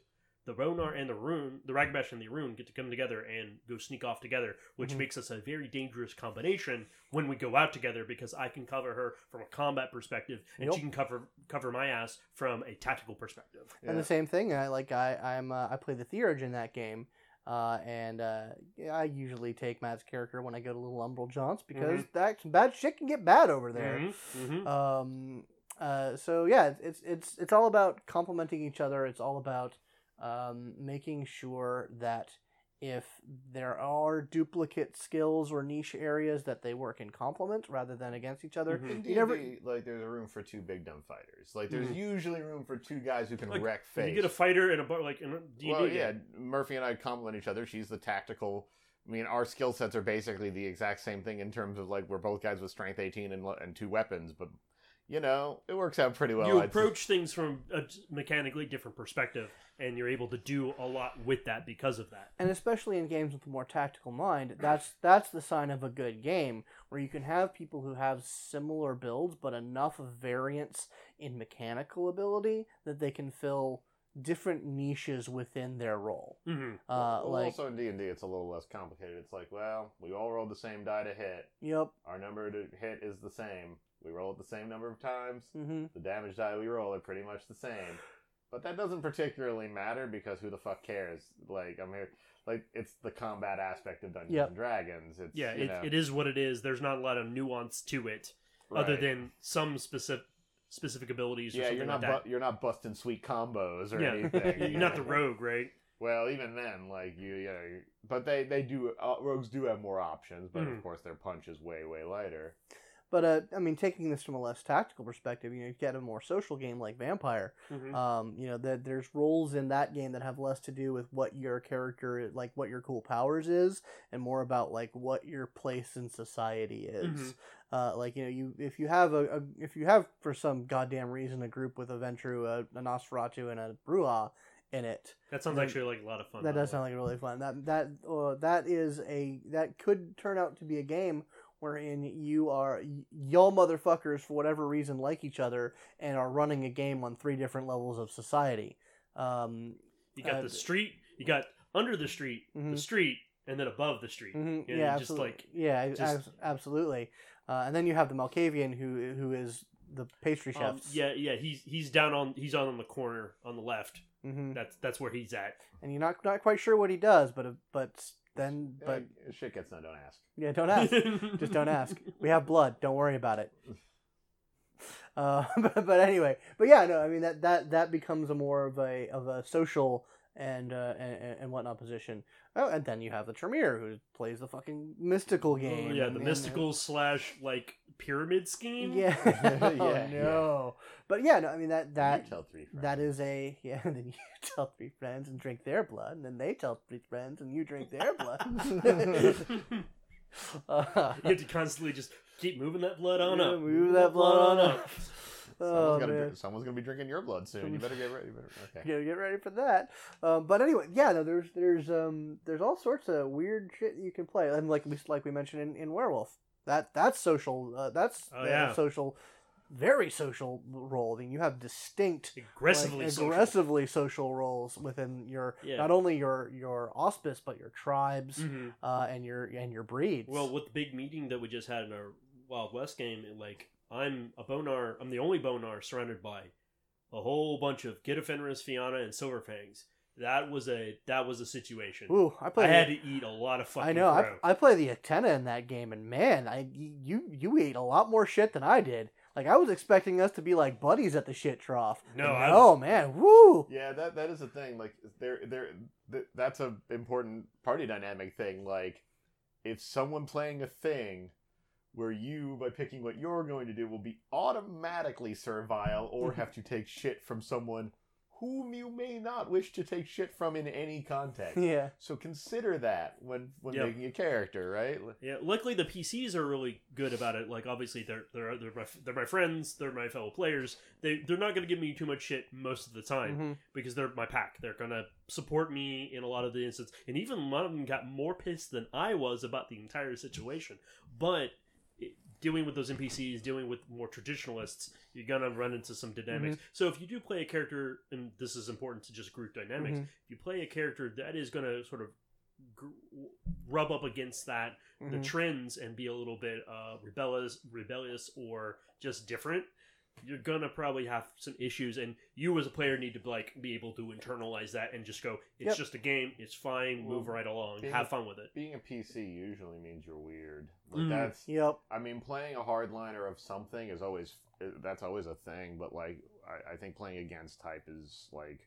Speaker 1: The Bone Gnawer and the Ahroun, the Ragabash and the Ahroun get to come together and go sneak off together, which
Speaker 3: Mhm.
Speaker 1: makes us a very dangerous combination when we go out together because I can cover her from a combat perspective, and
Speaker 3: Yep.
Speaker 1: she can cover cover my ass from a tactical perspective.
Speaker 3: And the same thing. I like I I'm uh, I play the Theurge in that game, uh, and uh, I usually take Matt's character when I go to Little Umbral Jaunts because
Speaker 1: Mm-hmm.
Speaker 3: that bad shit can get bad over there.
Speaker 1: Mhm, mhm.
Speaker 3: Um, uh, so yeah, it's- it's it's it's all about complementing each other. It's all about um, making sure that if there are duplicate skills or niche areas that they work in complement rather than against each other.
Speaker 1: Mhm.
Speaker 3: You
Speaker 2: D&D,
Speaker 3: never-
Speaker 2: like there's a room for two big dumb fighters. Like there's
Speaker 3: Mhm.
Speaker 2: usually room for two guys who can
Speaker 1: Like,
Speaker 2: wreck
Speaker 1: If
Speaker 2: face.
Speaker 1: you get a fighter and a bar like in a D&D
Speaker 2: well,
Speaker 1: game.
Speaker 2: yeah, Murphy and I complement each other. She's the tactical. I mean, our skill sets are basically the exact same thing in terms of like we're both guys with strength 18 and and two weapons, but you know, it works out pretty well.
Speaker 1: you
Speaker 2: I'd
Speaker 1: approach things from a mechanically different perspective, and you're able to do a lot with that because of that.
Speaker 3: and especially in games with a more tactical mind, that's that's the sign of a good game where you can have people who have similar builds but enough variance in mechanical ability that they can fill different niches within their role.
Speaker 1: hmm
Speaker 3: Uh,
Speaker 2: Well,
Speaker 3: like,
Speaker 2: also in D and D, it's a little less complicated. It's like, well, we all rolled the same die to hit.
Speaker 3: yep,
Speaker 2: Our number to hit is the same. We roll it the same number of times.
Speaker 3: hmm
Speaker 2: The damage die we roll are pretty much the same. But that doesn't particularly matter because who the fuck cares? Like I'm here, like it's the combat aspect of Dungeons
Speaker 3: Yep.
Speaker 2: and Dragons. It's
Speaker 1: Yeah,
Speaker 2: you
Speaker 1: it,
Speaker 2: know,
Speaker 1: it is what it is. There's not a lot of nuance to it, other than some specific specific abilities. Or
Speaker 2: yeah,
Speaker 1: something
Speaker 2: you're
Speaker 1: like
Speaker 2: not
Speaker 1: that.
Speaker 2: bu- you're not busting sweet combos or
Speaker 1: Yeah.
Speaker 2: anything.
Speaker 1: You're not the rogue, right?
Speaker 2: Well, even then, like you, you know, but they they do uh, rogues do have more options, but
Speaker 1: Mhm.
Speaker 2: of course their punch is way way lighter.
Speaker 3: But uh, I mean, taking this from a less tactical perspective, you know, you get a more social game like Vampire.
Speaker 1: Mhm.
Speaker 3: Um, you know, that there's roles in that game that have less to do with what your character, like what your cool powers is, and more about like what your place in society is.
Speaker 1: Mhm.
Speaker 3: Uh, like you know, you if you have a, a if you have for some goddamn reason a group with a Ventrue, a, a Nosferatu, and a Brujah in it,
Speaker 1: That sounds actually like a lot of fun.
Speaker 3: that does sound like really fun. That that uh, that is a that could turn out to be a game wherein you are y'all motherfuckers for whatever reason like each other and are running a game on three different levels of society. Um,
Speaker 1: You got
Speaker 3: uh,
Speaker 1: the street, you got under the street,
Speaker 3: Mhm.
Speaker 1: the street, and then above the street.
Speaker 3: mhm,
Speaker 1: You know,
Speaker 3: yeah,
Speaker 1: just
Speaker 3: absolutely.
Speaker 1: like
Speaker 3: yeah,
Speaker 1: just-
Speaker 3: abs- absolutely. Uh, and then you have the Malkavian who who is the pastry
Speaker 1: um, yeah, yeah. He's he's down on he's on on the corner on the left.
Speaker 3: hmm
Speaker 1: That's that's where he's at.
Speaker 3: and you're not not quite sure what he does, but uh, but then
Speaker 2: Yeah,
Speaker 3: but
Speaker 2: shit gets done. Don't ask.
Speaker 3: yeah, don't ask. Just don't ask. We have blood. Don't worry about it. Uh, but, but anyway, but yeah, no, I mean that that that becomes a more of a of a social and uh, and, and whatnot position. Oh, and then you have the Tremere who plays the fucking mystical game.
Speaker 1: Oh, yeah, the
Speaker 3: and-
Speaker 1: mystical slash like pyramid scheme.
Speaker 3: Yeah.
Speaker 2: Yeah,
Speaker 3: oh
Speaker 2: yeah.
Speaker 3: no. But yeah, no, I mean that
Speaker 2: You
Speaker 3: that
Speaker 2: tell three
Speaker 3: that is a yeah. And then you tell three friends and drink their blood, and then they tell three friends and you drink their blood. uh,
Speaker 1: you have to constantly just keep moving that blood on
Speaker 3: Yeah,
Speaker 1: up.
Speaker 3: Move that blood on up. Oh,
Speaker 2: Someone's, gonna someone's gonna be drinking your blood soon. You better get ready. You better, okay.
Speaker 3: You gotta get ready for that. Um, but anyway, yeah, no, there's there's um there's all sorts of weird shit you can play, and like we like we mentioned in, in Werewolf, that that's social. Uh, that's
Speaker 1: Oh, yeah.
Speaker 3: social, very social role. I mean, you have distinct.
Speaker 1: Aggressively
Speaker 3: like,
Speaker 1: social.
Speaker 3: aggressively social roles within your
Speaker 1: Yeah.
Speaker 3: not only your your auspice but your tribes
Speaker 1: Mhm.
Speaker 3: uh, and your and your breeds.
Speaker 1: Well, with the big meeting that we just had in our Wild West game, it, like I'm a Bone Gnawer, I'm the only Bone Gnawer surrounded by a whole bunch of Get of Fenris, Fianna, and Silverfangs. That was a that was a situation.
Speaker 3: Ooh, I
Speaker 1: I
Speaker 3: played.
Speaker 1: had to eat a lot of fucking
Speaker 3: I know. I,
Speaker 1: crow.
Speaker 3: I play the Atena in that game, and man, I you you ate a lot more shit than I did. Like I was expecting us to be like buddies at the shit trough.
Speaker 1: No,
Speaker 3: But
Speaker 1: I-
Speaker 3: oh man, woo!
Speaker 2: Yeah, that that is a thing. Like there there th- that's a important party dynamic thing. Like if someone playing a thing where you by picking what you're going to do will be automatically servile or have to take shit from someone whom you may not wish to take shit from in any context.
Speaker 3: Yeah,
Speaker 2: So consider that when when
Speaker 1: Yep.
Speaker 2: making a character, right?
Speaker 1: Yeah, luckily the PCs are really good about it. Like obviously they're they're they're my they're my friends, they're my fellow players. They they're not going to give me too much shit most of the time
Speaker 3: Mhm.
Speaker 1: because they're my pack. They're going to support me in a lot of the instances. And even a lot of them got more pissed than I was about the entire situation. But dealing with those NPCs, dealing with more traditionalists, you're to run into some dynamics. So if you do play a character and this is important to just group dynamics,
Speaker 3: Mhm.
Speaker 1: if you play a character that is to sort of gr- rub up against that the
Speaker 3: Mhm.
Speaker 1: trends and be a little bit uh, rebellious, rebellious or just different, you're gonna probably have some issues. And you as a player need to like be able to internalize that and just go, "It's
Speaker 3: Yep.
Speaker 1: just a game. It's fine. move
Speaker 2: Well,
Speaker 1: right along.
Speaker 2: being
Speaker 1: Have fun with it."
Speaker 2: Being a PC usually means you're weird. Like
Speaker 1: Mhm.
Speaker 2: that's
Speaker 3: Yep.
Speaker 2: I mean, playing a hardliner of something is always that's always a thing. But like, I, I think playing against type is like,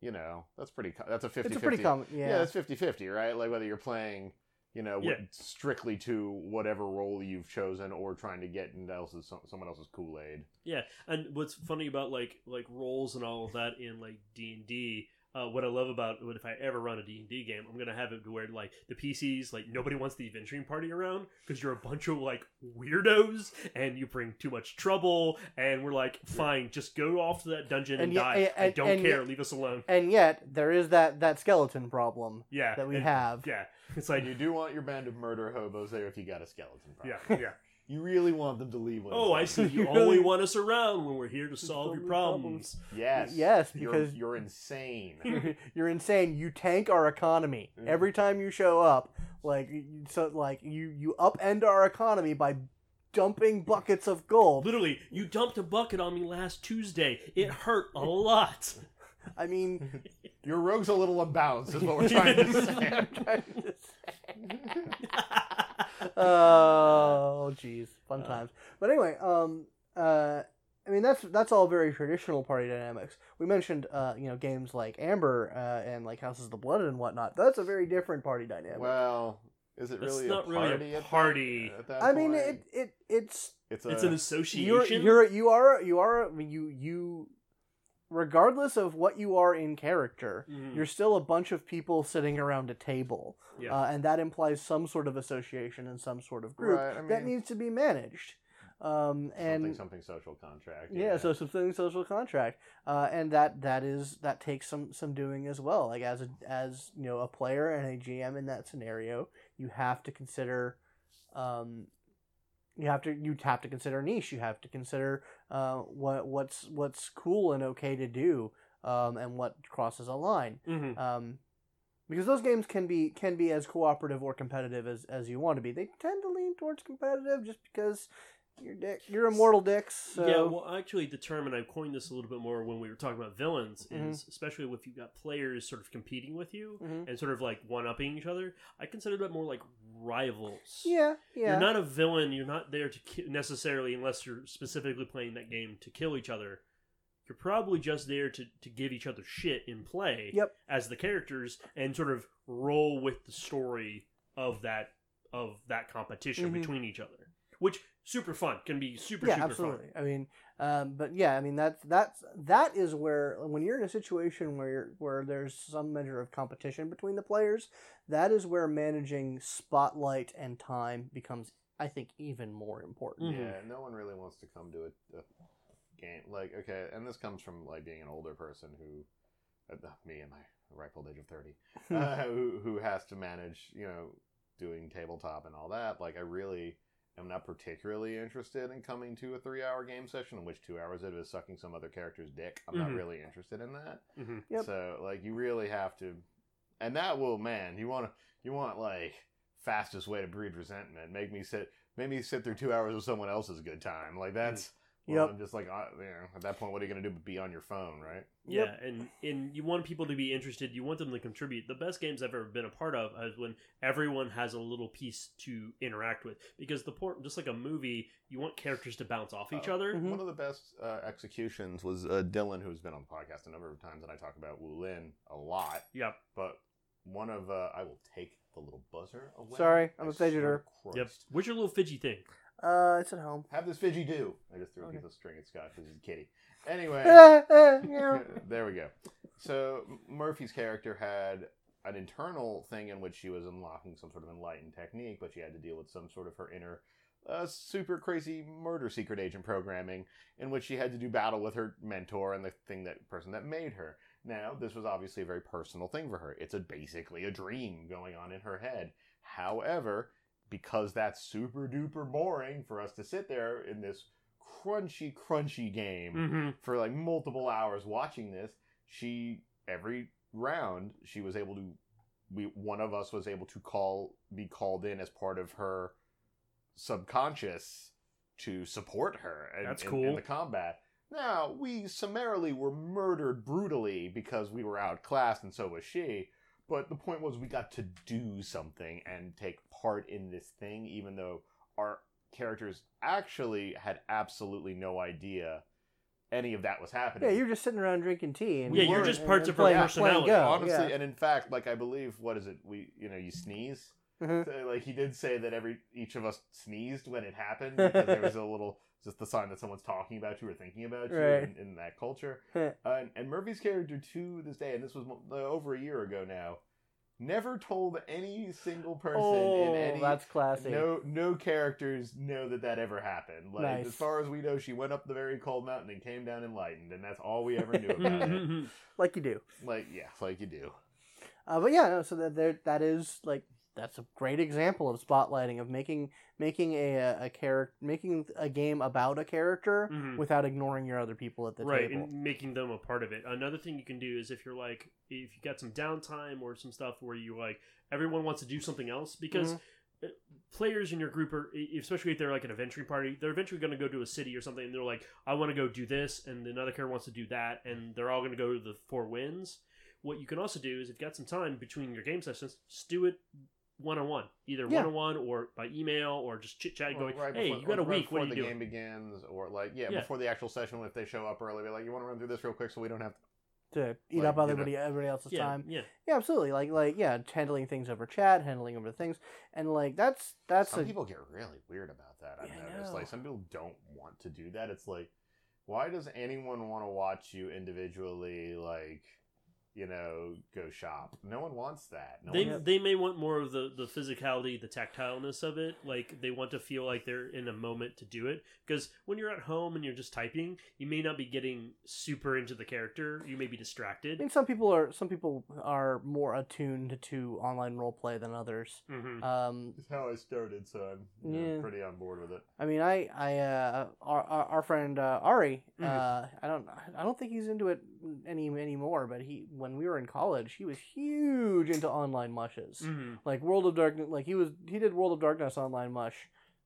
Speaker 2: you know, that's pretty. co- That's a 50
Speaker 3: It's a pretty common.
Speaker 2: Yeah,
Speaker 3: Yeah.
Speaker 2: that's 50-50, right? Like whether you're playing, you know,
Speaker 1: Yeah.
Speaker 2: strictly to whatever role you've chosen, or trying to get into else's someone else's Kool Aid.
Speaker 1: Yeah, and what's funny about like like roles and all of that in like D and D, uh, what I love about what if I ever run a D and D game, I'm gonna have it to where like the PCs like nobody wants the adventuring party around because you're a bunch of like weirdos and you bring too much trouble, and we're like, fine, just go off to that dungeon and,
Speaker 3: And yet-
Speaker 1: die.
Speaker 3: and-
Speaker 1: I don't
Speaker 3: and
Speaker 1: care,
Speaker 3: yet-
Speaker 1: leave us alone.
Speaker 3: And yet there is that that skeleton problem
Speaker 1: Yeah,
Speaker 3: that we
Speaker 1: and-
Speaker 3: have.
Speaker 1: Yeah, it's like
Speaker 2: you do want your band of murder hobos there if you got a skeleton. Problem.
Speaker 1: yeah, yeah.
Speaker 2: You really want them to leave. When
Speaker 1: Oh, I see. You
Speaker 3: You
Speaker 1: only want us around when we're here to solve
Speaker 3: solve
Speaker 1: your
Speaker 3: your
Speaker 1: problems.
Speaker 2: Yes.
Speaker 3: Yes,
Speaker 2: You're-
Speaker 3: because
Speaker 2: you're, insane.
Speaker 3: you're, you're insane. You tank our economy
Speaker 2: Mhm.
Speaker 3: every time you show up. Like you- so, like you you upend our economy by dumping buckets of gold.
Speaker 1: Literally, you dumped a bucket on me last Tuesday. It hurt a lot.
Speaker 3: I mean,
Speaker 2: Your rogue's a little unbalanced, is what we're trying to say.
Speaker 3: I'm trying to say. Oh, jeez, fun
Speaker 1: Uh.
Speaker 3: times. But anyway, um, uh, I mean that's that's all very traditional party dynamics. We mentioned, uh, you know, games like Amber uh, and like Houses of the Blood and whatnot. That's a very different party dynamic.
Speaker 2: Well, is it
Speaker 1: It's
Speaker 2: really
Speaker 1: not
Speaker 2: a
Speaker 1: really a
Speaker 2: party? at that-
Speaker 1: party.
Speaker 2: At that,
Speaker 3: I mean,
Speaker 2: point?
Speaker 3: it it it's
Speaker 2: it's,
Speaker 1: It's
Speaker 2: a,
Speaker 1: an
Speaker 3: you're
Speaker 1: association.
Speaker 3: you're you are you are I mean, you you regardless of what you are in character
Speaker 1: Mhm.
Speaker 3: you're still a bunch of people sitting around a table
Speaker 1: Yeah.
Speaker 3: uh, and that implies some sort of association and some sort of group
Speaker 2: Right, I
Speaker 3: that needs to be managed um, and
Speaker 2: something something social contract.
Speaker 3: yeah, so something social contract, uh, and that that is that takes some some doing as well. Like as a as you know a player and a GM in that scenario, you have to consider, um, you have to you have to consider niche. You have to consider uh, what what's what's cool and okay to do, um, and what crosses a line.
Speaker 1: Mhm.
Speaker 3: Um, because those games can be can be as cooperative or competitive as, as you want to be. They tend to lean towards competitive just because you're dick, you're immortal dicks. So.
Speaker 1: Yeah, well, actually, the term, and I coined this a little bit more when we were talking about villains,
Speaker 3: Mhm.
Speaker 1: is especially if you've got players sort of competing with you
Speaker 3: Mhm.
Speaker 1: and sort of like one upping each other. I consider that more like rivals.
Speaker 3: Yeah, yeah.
Speaker 1: You're not a villain. You're not there to ki- necessarily, unless you're specifically playing that game to kill each other. You're probably just there to, to give each other shit in play
Speaker 3: Yep.
Speaker 1: as the characters and sort of roll with the story of that of that competition
Speaker 3: Mhm.
Speaker 1: between each other, which super fun can be super
Speaker 3: yeah,
Speaker 1: super
Speaker 3: absolutely.
Speaker 1: fun.
Speaker 3: I mean, um, but yeah, I mean that's that's that is where when you're in a situation where you're, where there's some measure of competition between the players, that is where managing spotlight and time becomes, I think, even more important.
Speaker 1: Mhm.
Speaker 2: Yeah, no one really wants to come to a, a game like okay, and this comes from like being an older person who, uh, me and my ripe old age of thirty, uh, who who has to manage you know doing tabletop and all that. Like I really am not particularly interested in coming to a three-hour game session in which two hours of it is sucking some other character's dick. I'm
Speaker 1: Mhm.
Speaker 2: not really interested in that.
Speaker 1: Mhm.
Speaker 3: Yep.
Speaker 2: So like you really have to, and that will man. You want to you want like fastest way to breed resentment. Make me sit make me sit through two hours of someone else's good time. Like that's. Well,
Speaker 3: Yep.
Speaker 2: I'm just like, uh, you know, at that point, what are you going to do but be on your phone, right?
Speaker 1: Yeah,
Speaker 3: Yep.
Speaker 1: and and you want people to be interested. You want them to contribute. The best games I've ever been a part of is when everyone has a little piece to interact with. Because the port, just like a movie, you want characters to bounce off each
Speaker 2: Oh.
Speaker 1: other.
Speaker 3: Mhm.
Speaker 2: One of the best uh, executions was uh, Dylan, who's been on the podcast a number of times, and I talk about Wu Lin a lot.
Speaker 1: Yep.
Speaker 2: But one of uh, I will take the little buzzer away.
Speaker 3: Sorry, I'm
Speaker 2: I
Speaker 3: a fidgeter.
Speaker 2: swear to
Speaker 1: Yep.
Speaker 2: Christ.
Speaker 1: What's your little fidgy thing?
Speaker 3: Uh, it's at home.
Speaker 2: Have this fidgy do. I just threw a piece of string at Scott because he's a kitty. Anyway. There we go. So Murphy's character had an internal thing in which she was unlocking some sort of enlightened technique, but she had to deal with some sort of her inner uh, super crazy murder secret agent programming, in which she had to do battle with her mentor and the thing that person that made her. Now, this was obviously a very personal thing for her. It's a basically a dream going on in her head. However, because that's super duper boring for us to sit there in this crunchy, crunchy game
Speaker 1: Mm-hmm.
Speaker 2: for like multiple hours watching this she every round she was able to we one of us was able to call be called in as part of her subconscious to support her in,
Speaker 1: That's
Speaker 2: in-
Speaker 1: cool.
Speaker 2: in the combat now we summarily were murdered brutally because we were outclassed and so was she but the point was we got to do something and take part in this thing even though our characters actually had absolutely no idea any of that was happening.
Speaker 3: Yeah, you're just sitting around drinking tea. And
Speaker 1: Yeah, you're
Speaker 3: and-
Speaker 1: just
Speaker 3: and
Speaker 1: parts of her
Speaker 3: playing-
Speaker 1: personality.
Speaker 3: playing
Speaker 2: honestly,
Speaker 3: yeah.
Speaker 2: and in fact, like I believe, what is it? We, you know, you sneeze,
Speaker 3: Mhm.
Speaker 2: So, like he did say that every each of us sneezed when it happened because there was a little just the sign that someone's talking about you or thinking about you
Speaker 3: Right.
Speaker 2: in, in that culture. Uh, and, and Murphy's character to this day, and this was uh, over a year ago now, never told any single person
Speaker 3: oh,
Speaker 2: in any
Speaker 3: that's classy.
Speaker 2: no no characters know that that ever happened. Like
Speaker 3: Nice.
Speaker 2: as far as we know, she went up the very cold mountain and came down enlightened, and that's all we ever knew about it.
Speaker 3: Like you do.
Speaker 2: Like yeah, like you do.
Speaker 3: Uh, but yeah, no, so that there, that is like that's a great example of spotlighting of making making a a, a character making a game about a character
Speaker 1: Mhm.
Speaker 3: without ignoring your other people at the
Speaker 1: right
Speaker 3: table.
Speaker 1: and making them a part of it another thing you can do is if you're like if you got some downtime or some stuff where you like everyone wants to do something else because
Speaker 3: Mm-hmm.
Speaker 1: uh players in your group are especially if they're like an adventuring party they're eventually going to go to a city or something and they're like i want to go do this and another character wants to do that and they're all going to go to the four winds what you can also do is if you've got some time between your game sessions just do it one-on-one either one-on-one or by email or just chit-chat going
Speaker 2: right
Speaker 1: hey
Speaker 2: before-
Speaker 1: you got a
Speaker 2: or right
Speaker 1: week what
Speaker 2: before
Speaker 1: are you
Speaker 2: the
Speaker 1: doing
Speaker 2: game begins, or like yeah,
Speaker 1: Yeah.
Speaker 2: before the actual session. If they show up early, be like, "You want to run through this real quick, so we don't have."
Speaker 3: to eat
Speaker 2: Like,
Speaker 3: up
Speaker 2: you know.
Speaker 3: everybody everybody else's
Speaker 1: yeah
Speaker 3: time.
Speaker 1: yeah
Speaker 3: Yeah, absolutely. Like like yeah, handling things over chat, handling over things, and like that's that's
Speaker 2: some
Speaker 3: a,
Speaker 2: people get really weird about that. I've
Speaker 3: Yeah, I
Speaker 2: noticed.
Speaker 3: know.
Speaker 2: Like some people don't want to do that. It's like, why does anyone want to watch you individually? Like, you know, go shop. No one wants that. No
Speaker 1: they
Speaker 2: one,
Speaker 1: they may want more of the the physicality, the tactileness of it. Like they want to feel like they're in a moment to do it. Because when you're at home and you're just typing, you may not be getting super into the character. You may be distracted.
Speaker 3: I
Speaker 1: distracted.
Speaker 3: think some people are some people are more attuned to online role play than others.
Speaker 1: hmm
Speaker 3: Um,
Speaker 2: It's how I started, so I'm you know,
Speaker 3: Yeah.
Speaker 2: pretty on board with it.
Speaker 3: I mean, I, I, uh, our, our, our friend uh, Ari,
Speaker 1: Mhm.
Speaker 3: uh, I don't, I don't think he's into it any anymore. But he, when we were in college, he was huge into online mushes,
Speaker 1: hmm
Speaker 3: like World of Darkness. Like he was, he did World of Darkness online mush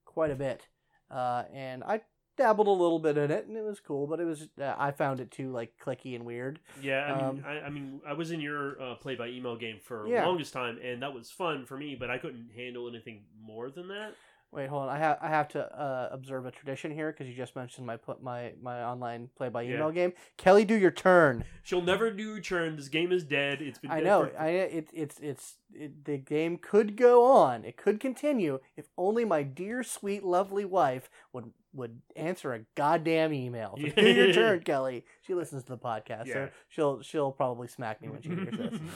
Speaker 3: quite a bit, uh, and I dabbled a little bit in it, and it was cool. But it was, uh, I found it too like clicky and weird.
Speaker 1: Yeah, I mean,
Speaker 3: Um,
Speaker 1: I, I mean, I was in your uh, play by email game for
Speaker 3: Yeah.
Speaker 1: longest time, and that was fun for me. But I couldn't handle anything more than that.
Speaker 3: Wait, hold on. I have I have to uh, observe a tradition here because you just mentioned my put my my online play by
Speaker 1: Yeah.
Speaker 3: email game. Kelly, do your turn.
Speaker 1: She'll never do return. This game is dead. It's been.
Speaker 3: I
Speaker 1: dead
Speaker 3: know.
Speaker 1: for-
Speaker 3: I it, it's it's it, the game could go on. It could continue if only my dear, sweet, lovely wife would would answer a goddamn email. So do your turn, Kelly. She listens to the podcast,
Speaker 2: Yeah.
Speaker 3: so she'll she'll probably smack me when she hears this.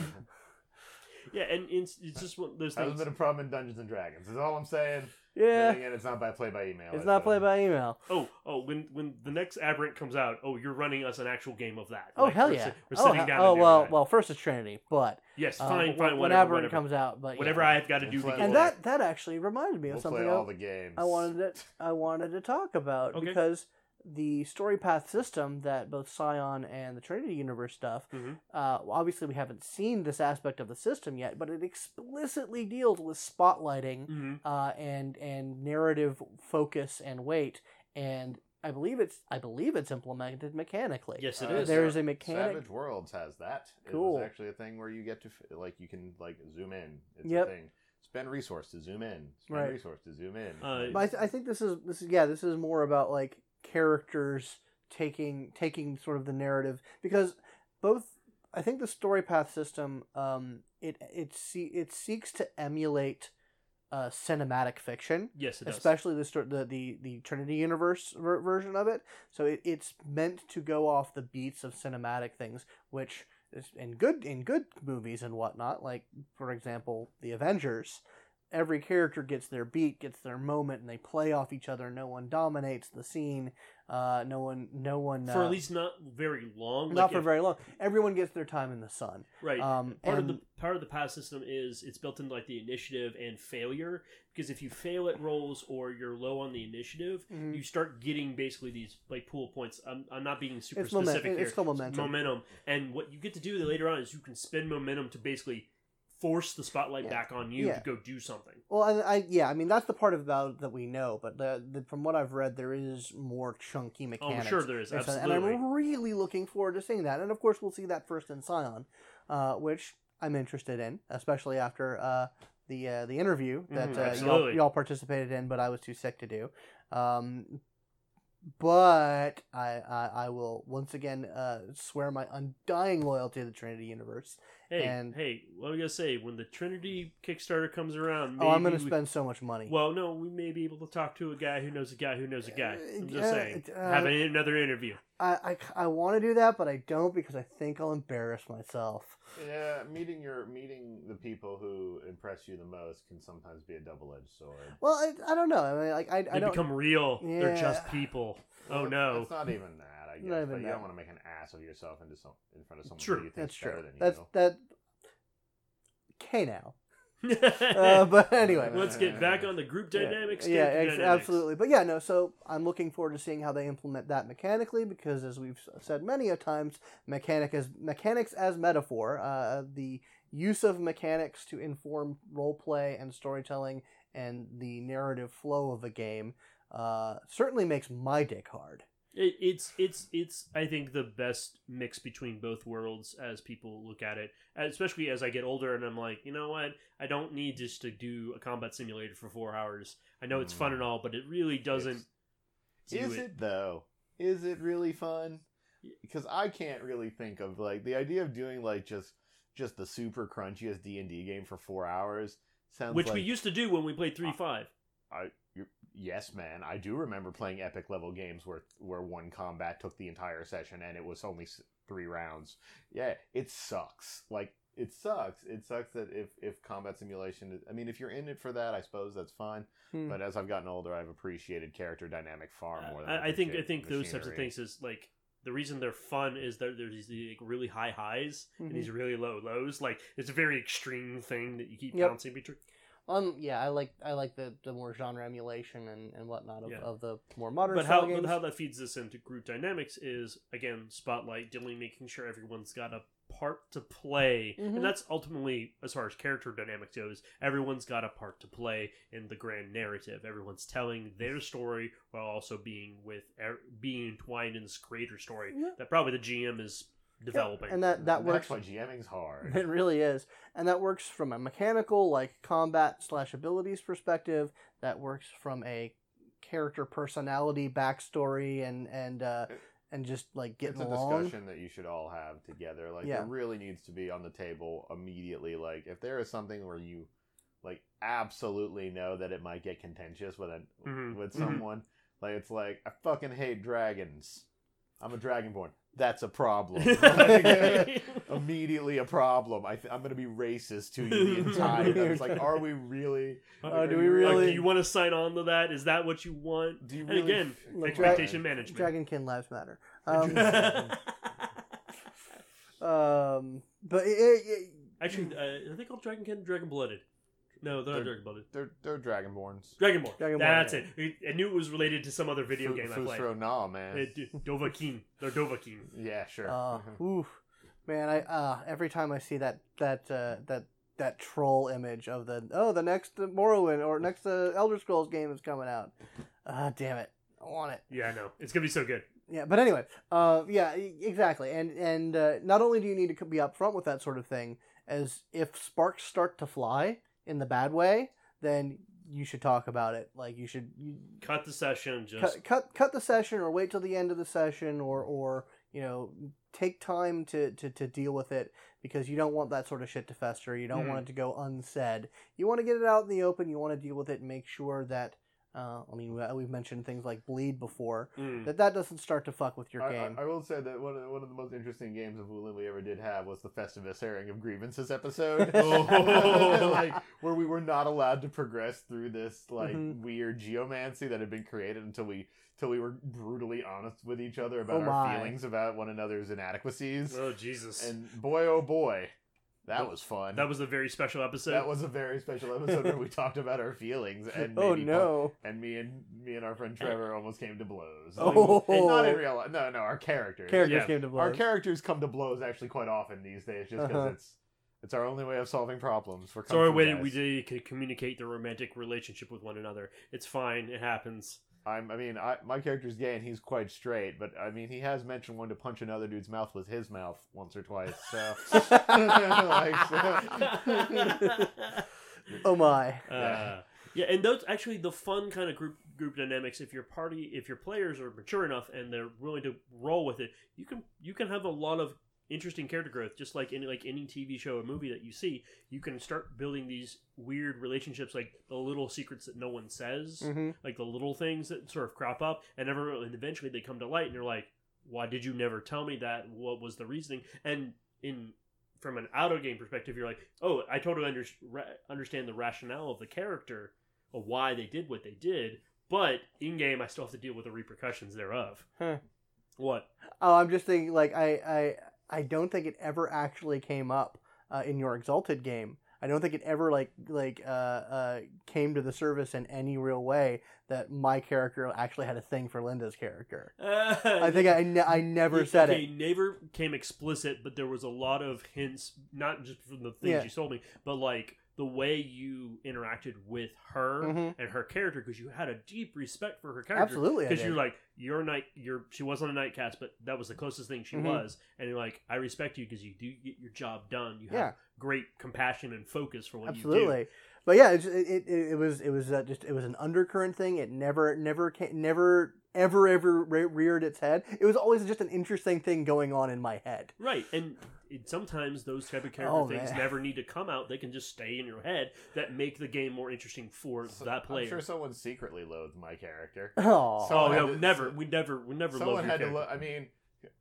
Speaker 1: yeah, and it's, it's just one of those
Speaker 2: Hasn't been a problem in Dungeons and Dragons. Is all I'm saying.
Speaker 3: Yeah,
Speaker 2: And it's not by play by email.
Speaker 3: it's not play by email.
Speaker 1: Oh, oh, when when the next Aberrant comes out, oh, you're running us an actual game of that.
Speaker 3: Oh
Speaker 1: Like,
Speaker 3: hell
Speaker 1: we're
Speaker 3: yeah!
Speaker 1: si- we're
Speaker 3: oh,
Speaker 1: sitting
Speaker 3: he-
Speaker 1: down.
Speaker 3: oh
Speaker 1: and doing
Speaker 3: well,
Speaker 1: that.
Speaker 3: well. First is Trinity, but
Speaker 1: yes,
Speaker 3: uh,
Speaker 1: fine,
Speaker 3: wh-
Speaker 1: fine, whatever,
Speaker 3: whenever
Speaker 1: whatever.
Speaker 3: comes out, but
Speaker 1: whatever
Speaker 3: yeah.
Speaker 1: I've got to
Speaker 2: We'll
Speaker 1: do to
Speaker 2: play
Speaker 1: get
Speaker 3: and that that actually reminded me of
Speaker 2: We'll
Speaker 3: something
Speaker 2: play
Speaker 3: else.
Speaker 2: all the games.
Speaker 3: I wanted to I wanted to talk about
Speaker 1: Okay.
Speaker 3: because the Storypath system that both Scion and the Trinity Universe stuff.
Speaker 1: Mhm.
Speaker 3: Uh, obviously, we haven't seen this aspect of the system yet, but it explicitly deals with spotlighting
Speaker 1: hmm
Speaker 3: uh, and and narrative focus and weight. And I believe it's I believe it's implemented mechanically.
Speaker 1: Yes, it
Speaker 2: Uh,
Speaker 1: is.
Speaker 3: There is a mechanic.
Speaker 2: Savage Worlds has that.
Speaker 3: Cool.
Speaker 2: It was actually a thing where you get to like you can like zoom in. It's
Speaker 3: Yep.
Speaker 2: a thing. Spend resource to zoom in. Spend
Speaker 3: Right.
Speaker 2: resource to zoom in.
Speaker 1: Uh,
Speaker 3: But I, th- I think this is this is yeah this is more about like characters taking taking sort of the narrative because both I think the Storypath system um it it see it seeks to emulate uh, cinematic fiction.
Speaker 1: Yes,
Speaker 3: especially the, sto- the the the Trinity universe ver- version of it. So it, it's meant to go off the beats of cinematic things which is in good in good movies and whatnot like for example the Avengers every character gets their beat, gets their moment, and they play off each other. No one dominates the scene. Uh, no one, no one.
Speaker 1: for
Speaker 3: uh,
Speaker 1: at least not very long.
Speaker 3: not
Speaker 1: like
Speaker 3: for
Speaker 1: if-
Speaker 3: very long. Everyone gets their time in the sun.
Speaker 1: Right.
Speaker 3: Um,
Speaker 1: part
Speaker 3: and
Speaker 1: of the part of the pass system is it's built into like the initiative and failure because if you fail at rolls or you're low on the initiative,
Speaker 3: Mhm.
Speaker 1: you start getting basically these like pool points. I'm, I'm not being super
Speaker 3: it's moment.
Speaker 1: specific here.
Speaker 3: It's still momentum.
Speaker 1: momentum, and what you get to do later on is you can spend momentum to basically force the spotlight
Speaker 3: Yeah.
Speaker 1: back on you
Speaker 3: Yeah.
Speaker 1: to go do something.
Speaker 3: Well, I, I yeah, I mean that's the part about it that we know, but the, the from what I've read, there is more chunky mechanics.
Speaker 1: Oh,
Speaker 3: mechanics.
Speaker 1: sure there is absolutely.
Speaker 3: And I'm really looking forward to seeing that. And of course, we'll see that first in Scion, uh, which I'm interested in, especially after uh, the uh, the interview that
Speaker 1: Mhm,
Speaker 3: uh, y'all, y'all participated in, but I was too sick to do. Um, but I, I I will once again uh, swear my undying loyalty to the Trinity universe.
Speaker 1: Hey,
Speaker 3: And-
Speaker 1: hey, what am I gonna say? When the Trinity Kickstarter comes around, maybe
Speaker 3: oh, I'm going to
Speaker 1: we-
Speaker 3: spend so much money.
Speaker 1: Well, no, we may be able to talk to a guy who knows a guy who knows a guy. I'm just
Speaker 3: Uh,
Speaker 1: saying.
Speaker 3: uh,
Speaker 1: Have an, another interview.
Speaker 3: I I, I want to do that, but I don't because I think I'll embarrass myself.
Speaker 2: Yeah, meeting your meeting the people who impress you the most can sometimes be a double edged sword.
Speaker 3: Well, I, I don't know. I mean, like I,
Speaker 1: They
Speaker 3: I don't.
Speaker 1: become real. They're just
Speaker 3: Yeah.
Speaker 1: people. Oh no.
Speaker 2: it's not even that. I guess,
Speaker 3: Not
Speaker 2: but you
Speaker 3: that.
Speaker 2: don't want to make an ass of yourself into some in front of someone
Speaker 1: True.
Speaker 2: who you think
Speaker 3: That's true.
Speaker 2: better than
Speaker 3: That's
Speaker 2: you.
Speaker 3: that. Okay, now. Uh, but anyway,
Speaker 1: Let's get back on the group dynamics.
Speaker 3: Yeah,
Speaker 1: character
Speaker 3: ex-
Speaker 1: dynamics.
Speaker 3: absolutely. But yeah, no. So I'm looking forward to seeing how they implement that mechanically, because as we've said many a times, mechanic as mechanics as metaphor, uh, the use of mechanics to inform role play and storytelling and the narrative flow of a game uh, certainly makes my dick hard.
Speaker 1: It, it's it's it's I think the best mix between both worlds as people look at it, especially as I get older and I'm like, you know what, I don't need just to do a combat simulator for four hours. I know it's fun
Speaker 2: Mm.
Speaker 1: and all, but it really doesn't. do
Speaker 2: Is it though? Is it really fun? Because I can't really think of like the idea of doing like just just the super crunchiest D and D game for four hours sounds
Speaker 1: Which
Speaker 2: like
Speaker 1: we used to do when we played three five.
Speaker 2: I yes, man. I do remember playing epic level games where where one combat took the entire session and it was only three rounds. Yeah, it sucks. Like it sucks. It sucks that if if combat simulation. I mean, if you're in it for that, I suppose that's fine.
Speaker 3: Hmm.
Speaker 2: But as I've gotten older, I've appreciated character dynamic far more. Than
Speaker 1: I, I think I
Speaker 2: appreciate
Speaker 1: think those types of things is like the reason they're fun is that there's these like, really high highs
Speaker 3: Mhm.
Speaker 1: and these really low lows. Like it's a very extreme thing that you keep
Speaker 3: Yep.
Speaker 1: bouncing between.
Speaker 3: Um, yeah, I like I like the, the more genre emulation and, and whatnot of,
Speaker 1: Yeah.
Speaker 3: of the more modern
Speaker 1: But how
Speaker 3: games.
Speaker 1: but how that feeds this into group dynamics is again spotlight, dealing making sure everyone's got a part to play,
Speaker 3: Mhm.
Speaker 1: and that's ultimately as far as character dynamics goes. Everyone's got a part to play in the grand narrative. Everyone's telling their story while also being with er, being entwined in this greater story
Speaker 3: Yeah.
Speaker 1: that probably the GM is developing.
Speaker 3: and that that works.
Speaker 2: That's why GMing's hard.
Speaker 3: It really is, and that works from a mechanical, like combat slash abilities perspective. That works from a character personality backstory and and uh, and just like getting
Speaker 2: it's a
Speaker 3: along.
Speaker 2: discussion that you should all have together. Like
Speaker 3: Yeah.
Speaker 2: there really needs to be on the table immediately. Like if there is something where you like absolutely know that it might get contentious with a,
Speaker 1: Mhm.
Speaker 2: with
Speaker 1: Mhm.
Speaker 2: someone, like it's like I fucking hate dragons. I'm a dragonborn. That's a problem. Immediately a problem. I th- I'm gonna be racist to you the entire. time. It's like, are we really?
Speaker 3: Oh, do we really-
Speaker 1: Like, do you want to sign on to that? Is that what you want?
Speaker 2: Do you
Speaker 1: And
Speaker 2: really
Speaker 1: again,
Speaker 3: Look,
Speaker 1: expectation management.
Speaker 3: Dragonkin lives matter. Um, um, but it, it, it-
Speaker 1: Actually, uh, are they called Dragonkin? Dragon Blooded? No, they're not
Speaker 2: They're-
Speaker 1: Dragon Blooded.
Speaker 2: They're they're dragonborns.
Speaker 1: Dragonborn.
Speaker 3: Dragonborn,
Speaker 1: That's
Speaker 3: yeah.
Speaker 1: it. I knew it was related to some other video
Speaker 2: Fu-
Speaker 1: game I played.
Speaker 2: Fusro Nah, man.
Speaker 1: Uh, D- Dovahkiin. They're Dovahkiin.
Speaker 2: yeah, sure.
Speaker 3: uh, oof, man, I uh, every time I see that that uh, that that troll image of the oh the next uh, Morrowind or next uh, Elder Scrolls game is coming out. Ah, damn it, I want it.
Speaker 1: Yeah, I know. It's gonna be so good.
Speaker 3: Yeah, but anyway, uh, yeah, e- exactly, and and uh, not only do you need to be upfront with that sort of thing, as if sparks start to fly in the bad way, then you should talk about it. Like you should you,
Speaker 1: Cut the session. Just
Speaker 3: cut, cut cut the session, or wait till the end of the session, or or you know take time to to to deal with it because you don't want that sort of shit to fester. You don't
Speaker 1: Mhm.
Speaker 3: want it to go unsaid. You want to get it out in the open. You want to deal with it and make sure that. Uh, I mean, we- we've mentioned things like bleed before.
Speaker 1: Mm.
Speaker 3: That that doesn't start to fuck with your
Speaker 2: I,
Speaker 3: game.
Speaker 2: I, I will say that one of the, one of the most interesting games of Wulin we ever did have was the Festivus airing of grievances episode,
Speaker 1: Oh.
Speaker 2: like where we were not allowed to progress through this like
Speaker 3: Mhm.
Speaker 2: weird geomancy that had been created until we until we were brutally honest with each other about
Speaker 3: Oh
Speaker 2: our feelings about one another's inadequacies.
Speaker 1: Oh Jesus!
Speaker 2: And boy, oh boy, that
Speaker 1: That-
Speaker 2: was fun.
Speaker 1: that was a very special episode.
Speaker 2: that was a very special episode where we talked about our feelings and
Speaker 3: oh
Speaker 2: maybe
Speaker 3: no!
Speaker 2: and me and me and our friend Trevor almost came to blows.
Speaker 3: Oh.
Speaker 2: And not in real life. No, no, our characters.
Speaker 3: Characters
Speaker 1: Yeah.
Speaker 3: came to
Speaker 2: Our
Speaker 3: blows.
Speaker 2: characters come to blows actually quite often these days, just because
Speaker 3: Uh-huh.
Speaker 2: it's it's our only way of solving problems. For
Speaker 1: It's our way
Speaker 2: guys.
Speaker 1: we did could communicate the romantic relationship with one another. It's fine. It happens.
Speaker 2: I'm, I mean, I, my character's gay and he's quite straight, but I mean, he has mentioned wanting to punch another dude's mouth with his mouth once or twice. So, like, so-
Speaker 3: oh my!
Speaker 1: Uh, yeah, and those actually the fun kind of group group dynamics, if your party, if your players are mature enough and they're willing to roll with it, you can you can have a lot of interesting character growth. Just like any like any TV show or movie that you see, you can start building these weird relationships, like the little secrets that no one says,
Speaker 3: Mhm.
Speaker 1: like the little things that sort of crop up, and ever and eventually they come to light, and you're like, why did you never tell me that? What was the reasoning? And in from an auto game perspective, you're like, oh, I totally under, ra- understand the rationale of the character, of why they did what they did, but in game, I still have to deal with the repercussions thereof.
Speaker 3: Huh.
Speaker 1: What?
Speaker 3: Oh, I'm just thinking like I I I don't think it ever actually came up uh, in your Exalted game. I don't think it ever like like uh, uh, came to the service in any real way that my character actually had a thing for Linda's character. I think I, ne- I never said
Speaker 1: okay,
Speaker 3: it.
Speaker 1: never came explicit, but there was a lot of hints, not just from the things
Speaker 3: Yeah.
Speaker 1: you told me, but like the way you interacted with her
Speaker 3: Mhm.
Speaker 1: and her character, because you had a deep respect for her character.
Speaker 3: Absolutely,
Speaker 1: because you're like you're a night you're she wasn't a Night Caste but that was the closest thing she
Speaker 3: Mhm.
Speaker 1: was and you're like i respect you because you do get your job done you have
Speaker 3: Yeah.
Speaker 1: great compassion and focus for what you do.
Speaker 3: Absolutely. But yeah, it, it it was it was uh, just it was an undercurrent thing. It never never never ever ever re- reared its head. It was always just an interesting thing going on in my head.
Speaker 1: right and it, sometimes those type of character
Speaker 3: Oh,
Speaker 1: things
Speaker 3: man.
Speaker 1: never need to come out they can just stay in your head that make the game more interesting for
Speaker 2: So-
Speaker 1: that player
Speaker 2: I'm sure someone secretly loathed my character.
Speaker 3: Oh,
Speaker 1: oh no
Speaker 2: had to-
Speaker 1: never we never we never
Speaker 2: Someone
Speaker 1: loved your
Speaker 2: had to
Speaker 1: character.
Speaker 2: look. I mean,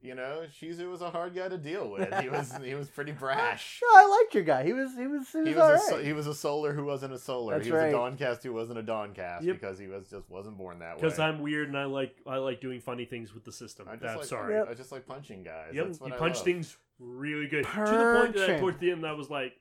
Speaker 2: you know, Shizu was a hard guy to deal with. He was he was pretty brash.
Speaker 3: no, I liked your guy. He was he was he was,
Speaker 2: He
Speaker 3: all
Speaker 2: was a,
Speaker 3: right.
Speaker 2: so- he was a solar who wasn't a solar.
Speaker 3: That's
Speaker 2: he was
Speaker 3: right.
Speaker 2: a Dawn Caste who wasn't a Dawn Caste
Speaker 1: Yep.
Speaker 2: because he was just wasn't born that way.
Speaker 1: because I'm weird and I like I like doing funny things with the system.
Speaker 2: I
Speaker 1: I'm,
Speaker 2: just like,
Speaker 1: sorry.
Speaker 3: Yep.
Speaker 2: I just like punching guys.
Speaker 1: Yep,
Speaker 2: That's what
Speaker 1: you
Speaker 2: I
Speaker 1: punch
Speaker 2: love.
Speaker 1: things really good to the point that
Speaker 3: Punching.
Speaker 1: towards the end I was like,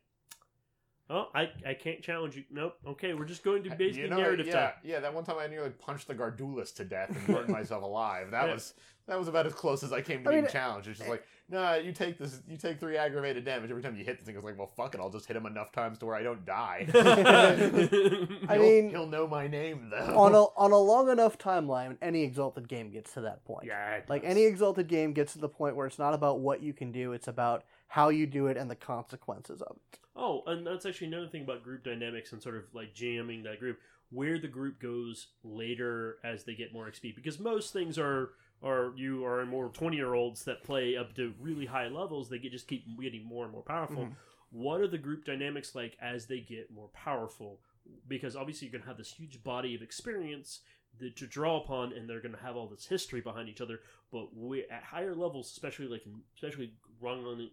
Speaker 1: "Oh, I, I can't challenge you." Nope. Okay, we're just going to basically
Speaker 2: You know,
Speaker 1: narrative
Speaker 2: yeah,
Speaker 1: time.
Speaker 2: yeah. That one time I nearly punched the Gardulas to death and burned myself alive. That
Speaker 1: Yeah.
Speaker 2: was that was about as close as I came to
Speaker 3: I
Speaker 2: being
Speaker 3: mean,
Speaker 2: challenged. It's just like, nah, you take this, you take three aggravated damage every time you hit the thing. It's like, well, fuck it, I'll just hit him enough times to where I don't die.
Speaker 3: I mean-
Speaker 2: he'll know my name though.
Speaker 3: on a on a long enough timeline, any exalted game gets to that point.
Speaker 1: yeah, it
Speaker 3: Like
Speaker 1: does.
Speaker 3: any exalted game gets to the point where it's not about what you can do; it's about how you do it and the consequences of it.
Speaker 1: Oh, and that's actually another thing about group dynamics and sort of like jamming that group, where the group goes later as they get more XP. Because most things are are you are more twenty year olds that play up to really high levels. They get just keep getting more and more powerful.
Speaker 3: Mhm.
Speaker 1: What are the group dynamics like as they get more powerful? Because obviously you're going to have this huge body of experience that, to draw upon, and they're going to have all this history behind each other. But we, at higher levels, especially like especially long running,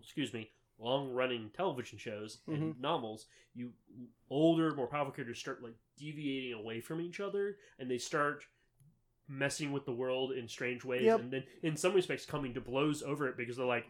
Speaker 1: excuse me, long running television shows and novels, you older, more powerful characters start like deviating away from each other, and they start messing with the world in strange ways,
Speaker 3: Yep.
Speaker 1: and then in some respects coming to blows over it because they're like,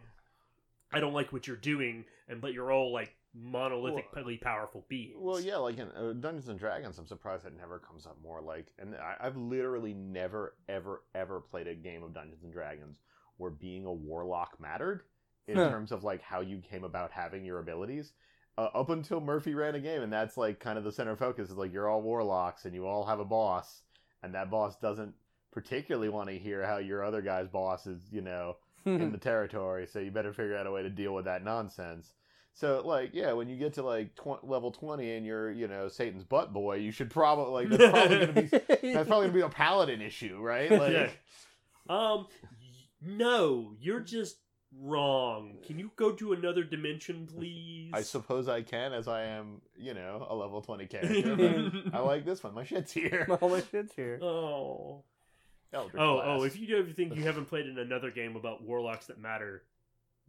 Speaker 1: I don't like what you're doing, and but you're all like monolithically powerful beings.
Speaker 2: Well, yeah, like in uh, Dungeons and Dragons, I'm surprised it never comes up more. Like, and I, I've literally never, ever, ever played a game of Dungeons and Dragons where being a warlock mattered in
Speaker 3: Huh.
Speaker 2: terms of like how you came about having your abilities. Uh, up until Murphy ran a game, and that's like kind of the center focus is like you're all warlocks and you all have a boss, and that boss doesn't particularly want to hear how your other guy's boss is, you know, in the territory, so you better figure out a way to deal with that nonsense. So, like, yeah, when you get to like tw- level twenty and you're, you know, Satan's butt boy, you should probably like that's probably gonna be that's probably gonna be a paladin issue, right? Like,
Speaker 1: Yeah. Um, no, you're just wrong. Can you go to another dimension, please?
Speaker 2: I suppose I can, as I am, you know, a level twenty character. but I like this one. My shit's here.
Speaker 3: All oh, my shit's here.
Speaker 1: Oh.
Speaker 2: Eldritch
Speaker 1: Oh,
Speaker 2: Blast.
Speaker 1: oh! If you do ever think you haven't played in another game about warlocks that matter,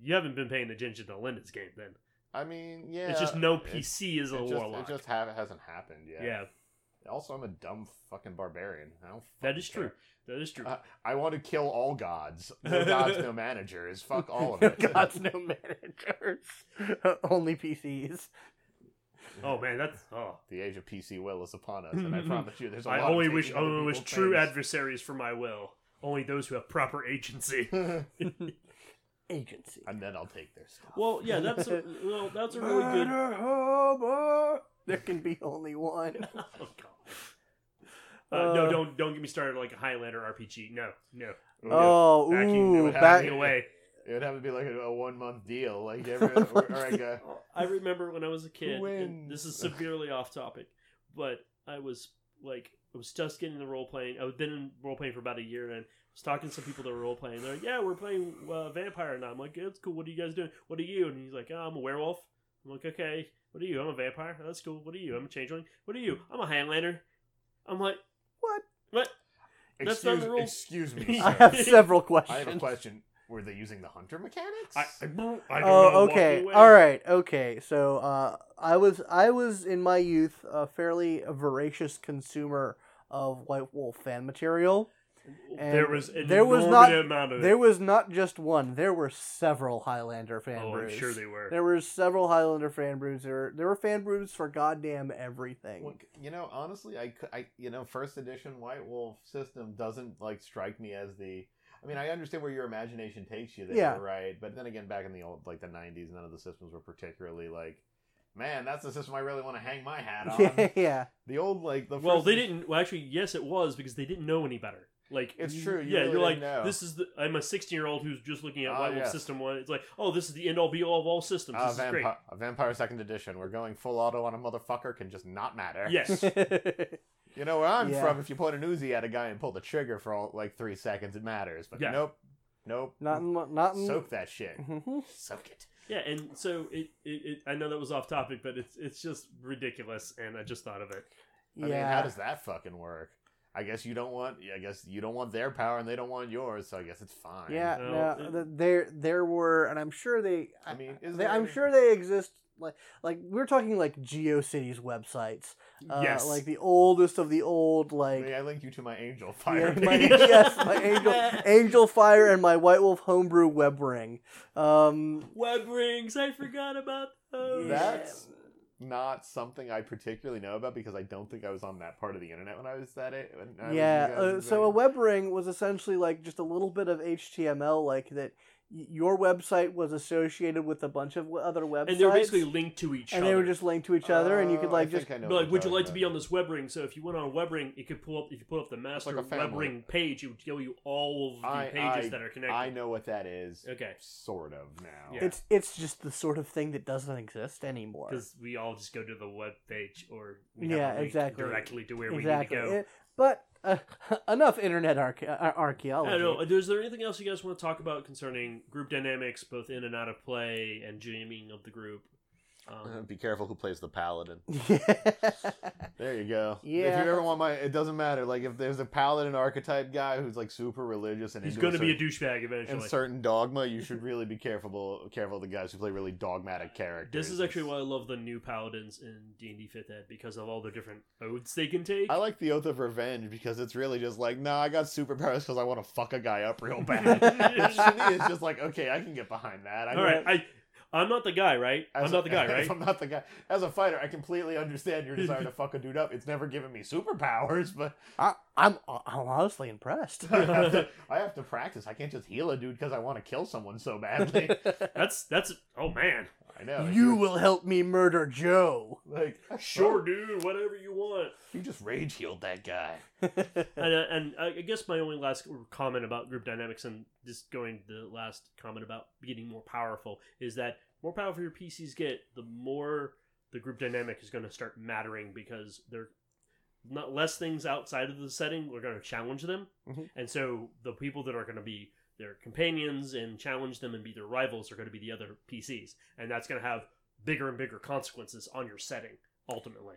Speaker 1: you haven't been paying attention to Linda's game. Then
Speaker 2: I mean, yeah,
Speaker 1: it's just no PC is a
Speaker 2: it just,
Speaker 1: warlock.
Speaker 2: It just have, hasn't happened yet.
Speaker 1: yeah,
Speaker 2: Also, I'm a dumb fucking barbarian. I don't.
Speaker 1: that
Speaker 2: fucking
Speaker 1: is true. That is true.
Speaker 2: Uh, I want to kill all gods. No gods, no managers. Fuck all of it.
Speaker 3: God's no managers. Only PCs.
Speaker 1: oh man, that's oh.
Speaker 2: The age of PC will is upon us, and I promise you, there's a
Speaker 1: I
Speaker 2: lot of
Speaker 1: only wish only wish
Speaker 2: people's
Speaker 1: true
Speaker 2: things.
Speaker 1: adversaries for my will. Only those who have proper agency.
Speaker 3: Agency.
Speaker 2: and then I'll take their stuff.
Speaker 1: well, yeah, that's a, well, that's a really good.
Speaker 3: Murder. There can be only one.
Speaker 1: Oh god. Uh, no,
Speaker 3: Uh,
Speaker 1: don't don't get me started like a Highlander RPG. No, no,
Speaker 3: Oh,
Speaker 1: backing,
Speaker 3: ooh,
Speaker 2: would
Speaker 3: back,
Speaker 1: backing away.
Speaker 2: It would have to be like a, a one month deal. Like every all right, guy.
Speaker 1: I remember when I was a kid. And this is severely off topic, but I was like I was just getting the role playing. I've been in role playing for about a year, and I was talking to some people that were role playing. They're like, "Yeah, we're playing uh, vampire now." I'm like, "That's cool. What are you guys doing? What are you?" And he's like, oh, "I'm a werewolf." I'm like, "Okay, what are you? I'm a vampire. That's cool. What are you? I'm a changeling. What are you? I'm a Highlander." I'm like,
Speaker 3: What?
Speaker 1: "What?" That's not
Speaker 2: Excuse,
Speaker 1: the rule.
Speaker 2: excuse me.
Speaker 3: I
Speaker 2: sir.
Speaker 3: have several questions.
Speaker 2: I
Speaker 3: questions.
Speaker 2: have a question. Were they using the hunter mechanics?
Speaker 1: I, I, I don't
Speaker 3: Oh,
Speaker 1: know.
Speaker 3: okay. All right. Okay. So, uh, I was I was in my youth a fairly voracious consumer of White Wolf fan material.
Speaker 1: There was an
Speaker 3: there was not-
Speaker 1: amount of it.
Speaker 3: There was not just one. There were several Highlander fan
Speaker 1: oh,
Speaker 3: brews.
Speaker 1: I'm sure they were.
Speaker 3: There were several Highlander fan brews. There were, there were fan brews for goddamn everything.
Speaker 2: Well, you know, honestly, I, I, you know, first edition White Wolf system doesn't like strike me as the. I mean, I understand where your imagination takes you there,
Speaker 3: Yeah.
Speaker 2: right? But then again, back in the old, like the '90s, none of the systems were particularly like, man, that's the system I really want to hang my hat on.
Speaker 3: yeah, yeah.
Speaker 2: The old, like the
Speaker 1: Well, they
Speaker 2: edition-
Speaker 1: didn't. Well, actually, yes, it was because they didn't know any better. Like
Speaker 2: It's true, you
Speaker 1: yeah,
Speaker 2: really
Speaker 1: you're like,
Speaker 2: know.
Speaker 1: this is the. I'm a 16 year old who's just looking at
Speaker 2: Ah,
Speaker 1: White Wolf
Speaker 2: yes.
Speaker 1: System One. It's like, oh, this is the end all be all of all systems.
Speaker 2: Ah,
Speaker 1: This is great.
Speaker 2: vampire, a vampire second edition. We're going full auto on a motherfucker can just not matter.
Speaker 1: Yes.
Speaker 2: You know where I'm
Speaker 3: Yeah.
Speaker 2: from? If you point an Uzi at a guy and pull the trigger for all, like three seconds, it matters. But
Speaker 1: Yeah.
Speaker 2: nope, nope.
Speaker 3: not in, not in,
Speaker 2: Soak that shit.
Speaker 3: Mhm.
Speaker 2: Soak it.
Speaker 1: Yeah, and so it, it, it. I know that was off topic, but it's it's just ridiculous, and I just thought of it.
Speaker 3: Yeah.
Speaker 2: Mean, how does that fucking work? I guess you don't want. I guess you don't want their power, and they don't want yours. So I guess it's fine.
Speaker 3: Yeah,
Speaker 1: No,
Speaker 3: no,
Speaker 1: it-
Speaker 3: there there were, and I'm sure they.
Speaker 2: I mean, is
Speaker 3: they,
Speaker 2: there
Speaker 3: I'm
Speaker 2: any-
Speaker 3: sure they exist. Like, like we're talking like GeoCities websites, uh,
Speaker 1: yes,
Speaker 3: like the oldest of the old, like
Speaker 2: May I link you to my Angel
Speaker 3: yeah,
Speaker 2: Fire
Speaker 3: my, yes, my Angel Angelfire and my White Wolf homebrew web ring. Um,
Speaker 1: web rings. I forgot about those.
Speaker 2: That's not something I particularly know about because I don't think I was on that part of the internet when I was that. it. When I was
Speaker 3: yeah. Uh, so a web ring was essentially like just a little bit of HTML, like that. Y- Your website was associated with a bunch of other websites,
Speaker 1: and they were basically linked to each
Speaker 3: and
Speaker 1: other.
Speaker 3: And they were just linked to each other, and you could
Speaker 2: uh, I
Speaker 3: like just
Speaker 2: think I know
Speaker 1: like, would you
Speaker 2: talking
Speaker 1: like to be on this web ring? So if you went on a web ring, it could pull up. If you pull up the master
Speaker 2: like a
Speaker 1: web ring page, it would show you all of the
Speaker 2: I-
Speaker 1: pages
Speaker 2: I-
Speaker 1: that are connected.
Speaker 2: I know what that is.
Speaker 1: Okay,
Speaker 2: Sort of now.
Speaker 1: Yeah.
Speaker 3: It's it's just the sort of thing that doesn't exist anymore.
Speaker 1: because we all just go to the web page, or we
Speaker 3: Yeah,
Speaker 1: a link
Speaker 3: exactly.
Speaker 1: directly to where
Speaker 3: exactly.
Speaker 1: we need to go.
Speaker 3: It- but uh, enough internet arche- archaeology.
Speaker 1: don't know. Is there anything else you guys want to talk about concerning group dynamics, both in and out of play, and jamming of the group? Um,
Speaker 2: Be careful who plays the paladin. There you go. If you ever want my, it doesn't matter. Like if there's a paladin archetype guy who's like super religious and
Speaker 1: he's going to be a douchebag eventually.
Speaker 2: And certain dogma, you should really be careful careful of the guys who play really dogmatic characters.
Speaker 1: This is actually why I love the new paladins in D and D Fifth Ed because of all the different oaths they can take.
Speaker 2: I like the Oath of Revenge because it's really just like, nah, I got superpowers because I want to fuck a guy up real bad. Which to me, it's just like, okay, I can get behind that. I
Speaker 1: all right, I I'm not the guy, right?
Speaker 2: As
Speaker 1: I'm
Speaker 2: a-
Speaker 1: not the guy, right?
Speaker 2: If I'm not the guy. As a fighter, I completely understand your desire to fuck a dude up. It's never given me superpowers, but
Speaker 3: I, I'm I'm honestly impressed.
Speaker 2: I have to, I have to practice. I can't just heal a dude because I want to kill someone so badly.
Speaker 1: That's that's oh man,
Speaker 2: I know.
Speaker 3: you will help me murder Joe.
Speaker 2: like
Speaker 1: sure, dude, whatever you want.
Speaker 2: You just rage healed that guy.
Speaker 1: and, uh, and I I guess my only last comment about group dynamics and just going to the last comment about getting more powerful is that more powerful your PCs get, the more the group dynamic is going to start mattering because they're not less things outside of the setting are going to challenge them,
Speaker 3: Mhm.
Speaker 1: and so the people that are going to be their companions and challenge them and be their rivals are going to be the other PCs, and that's going to have bigger and bigger consequences on your setting ultimately.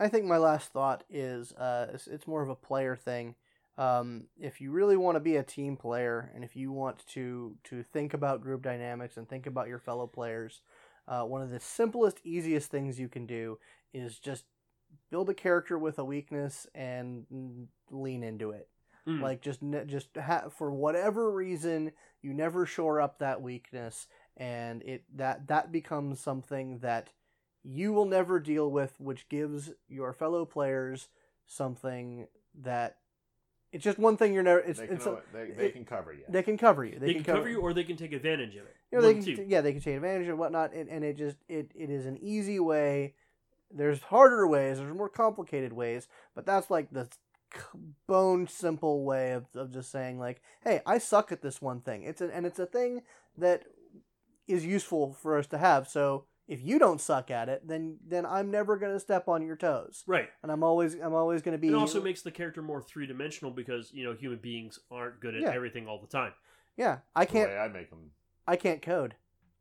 Speaker 3: I think my last thought is uh, it's, it's more of a player thing. Um, if you really want to be a team player, and if you want to to think about group dynamics and think about your fellow players, uh, one of the simplest, easiest things you can do is just build a character with a weakness and mm, lean into it.
Speaker 1: Mm.
Speaker 3: Like just ne- just ha- for whatever reason, you never shore up that weakness, and it that that becomes something that you will never deal with, which gives your fellow players something that it's just one thing you're never. It's
Speaker 2: They can,
Speaker 3: it's a,
Speaker 2: they, they
Speaker 3: it-
Speaker 2: can cover you.
Speaker 3: they can cover you.
Speaker 1: They, can cover you, or they can take advantage of it.
Speaker 3: you know, they
Speaker 1: One of
Speaker 3: can, yeah, they can take advantage and whatnot, and, and it just it, it is an easy way. There's harder ways, there's more complicated ways, but that's like the c- bone simple way of, of just saying like, hey, I suck at this one thing. It's a, and it's a thing that is useful for us to have. So if you don't suck at it, then then I'm never gonna step on your toes,
Speaker 1: Right.
Speaker 3: and I'm always I'm always gonna be.
Speaker 1: It also makes the character more three dimensional because you know human beings aren't good at
Speaker 3: Yeah.
Speaker 1: everything all the time.
Speaker 3: yeah, I can't
Speaker 2: way I make them.
Speaker 3: I can't code.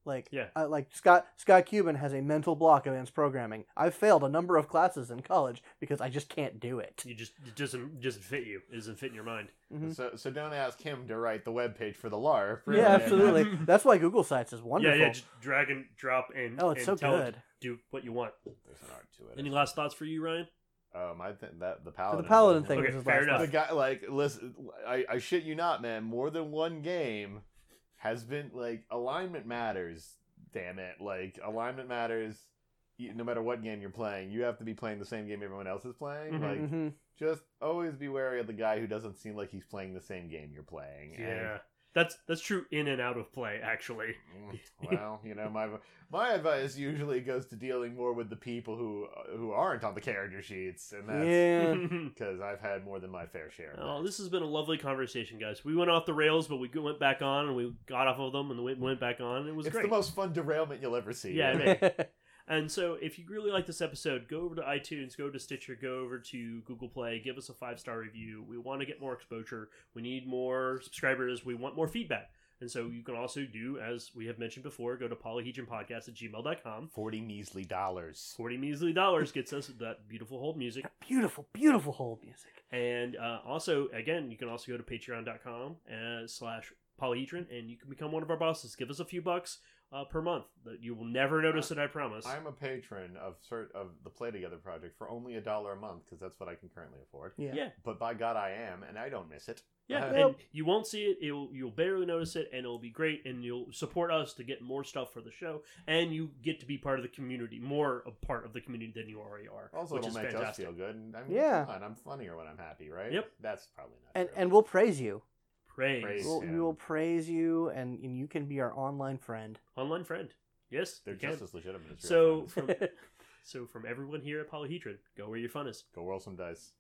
Speaker 3: Like
Speaker 1: Yeah.
Speaker 3: I, like Scott Scott Cuban has a mental block against programming. I've failed a number of classes in college because I just can't do it.
Speaker 1: You just it doesn't doesn't fit you. It doesn't fit in your mind.
Speaker 3: Mhm.
Speaker 2: So so don't ask him to write the web page for the LARP.
Speaker 3: Yeah, absolutely. That's why Google Sites is wonderful.
Speaker 1: Yeah, yeah. Just drag and drop and
Speaker 3: Oh, it's
Speaker 1: and
Speaker 3: so
Speaker 1: tell it
Speaker 3: good.
Speaker 1: to do what you want.
Speaker 2: There's an art to it.
Speaker 1: Any last thoughts for you, Ryan?
Speaker 2: Um, I think that the
Speaker 3: So
Speaker 2: paladin.
Speaker 3: the paladin
Speaker 2: one-
Speaker 3: thing
Speaker 1: Okay,
Speaker 3: was his
Speaker 1: fair enough.
Speaker 2: The guy, like, listen, I, I shit you not, man. More than one game has been like alignment matters. Damn it! Like alignment matters. No matter what game you're playing, you have to be playing the same game everyone else is playing.
Speaker 1: Mhm.
Speaker 2: Like,
Speaker 3: Mhm.
Speaker 2: just always be wary of the guy who doesn't seem like he's playing the same game you're playing. And,
Speaker 1: Yeah, that's that's true in and out of play. Actually,
Speaker 2: mm, well, you know, my my advice usually goes to dealing more with the people who who aren't on the character sheets, and that's
Speaker 3: Yeah.
Speaker 2: because I've had more than my fair share.
Speaker 1: Oh, this has been a lovely conversation, guys. We went off the rails, but we went back on, and we got off of them, and went went back on. It was
Speaker 2: it's
Speaker 1: great.
Speaker 2: the most fun derailment you'll ever see.
Speaker 1: Yeah, it And so, if you really like this episode, go over to iTunes, go to Stitcher, go over to Google Play, give us a five star review. We want to get more exposure. We need more subscribers. We want more feedback. And so, you can also do, as we have mentioned before, go to polyhedronpodcast at gmail.com.
Speaker 2: Forty measly dollars.
Speaker 1: 40 measly dollars gets us that beautiful hold music.
Speaker 3: beautiful, beautiful hold music.
Speaker 1: And uh, also, again, you can also go to patreon.com uh, slash polyhedron and you can become one of our bosses. Give us a few bucks uh, per month. That You will never notice it, I promise.
Speaker 2: I'm a patron of cert of the Play Together project for only a dollar a month because that's what I can currently afford.
Speaker 3: Yeah.
Speaker 1: Yeah.
Speaker 2: But by God, I am, and I don't miss it.
Speaker 1: Yeah,
Speaker 2: Uh,
Speaker 1: and
Speaker 3: Yep.
Speaker 1: you won't see it. It'll, you'll barely notice it, and it'll be great. And you'll support us to get more stuff for the show, and you get to be part of the community, more a part of the community than you already are.
Speaker 2: Also,
Speaker 1: which
Speaker 2: it'll
Speaker 1: is
Speaker 2: make
Speaker 1: fantastic.
Speaker 2: us feel good. And I'm,
Speaker 3: Yeah.
Speaker 2: come on, I'm funnier when I'm happy, right?
Speaker 1: Yep.
Speaker 2: That's probably not
Speaker 3: And
Speaker 2: true.
Speaker 3: and we'll praise you.
Speaker 1: Praise,
Speaker 2: Praise.
Speaker 3: We'll, we will praise you, and, and you can be our online friend.
Speaker 1: online friend. Yes,
Speaker 2: They're
Speaker 1: you can.
Speaker 2: just as legitimate as
Speaker 1: So
Speaker 2: real friends.
Speaker 1: from so from everyone here at Polyhedron, go where your fun is.
Speaker 2: Go roll some dice.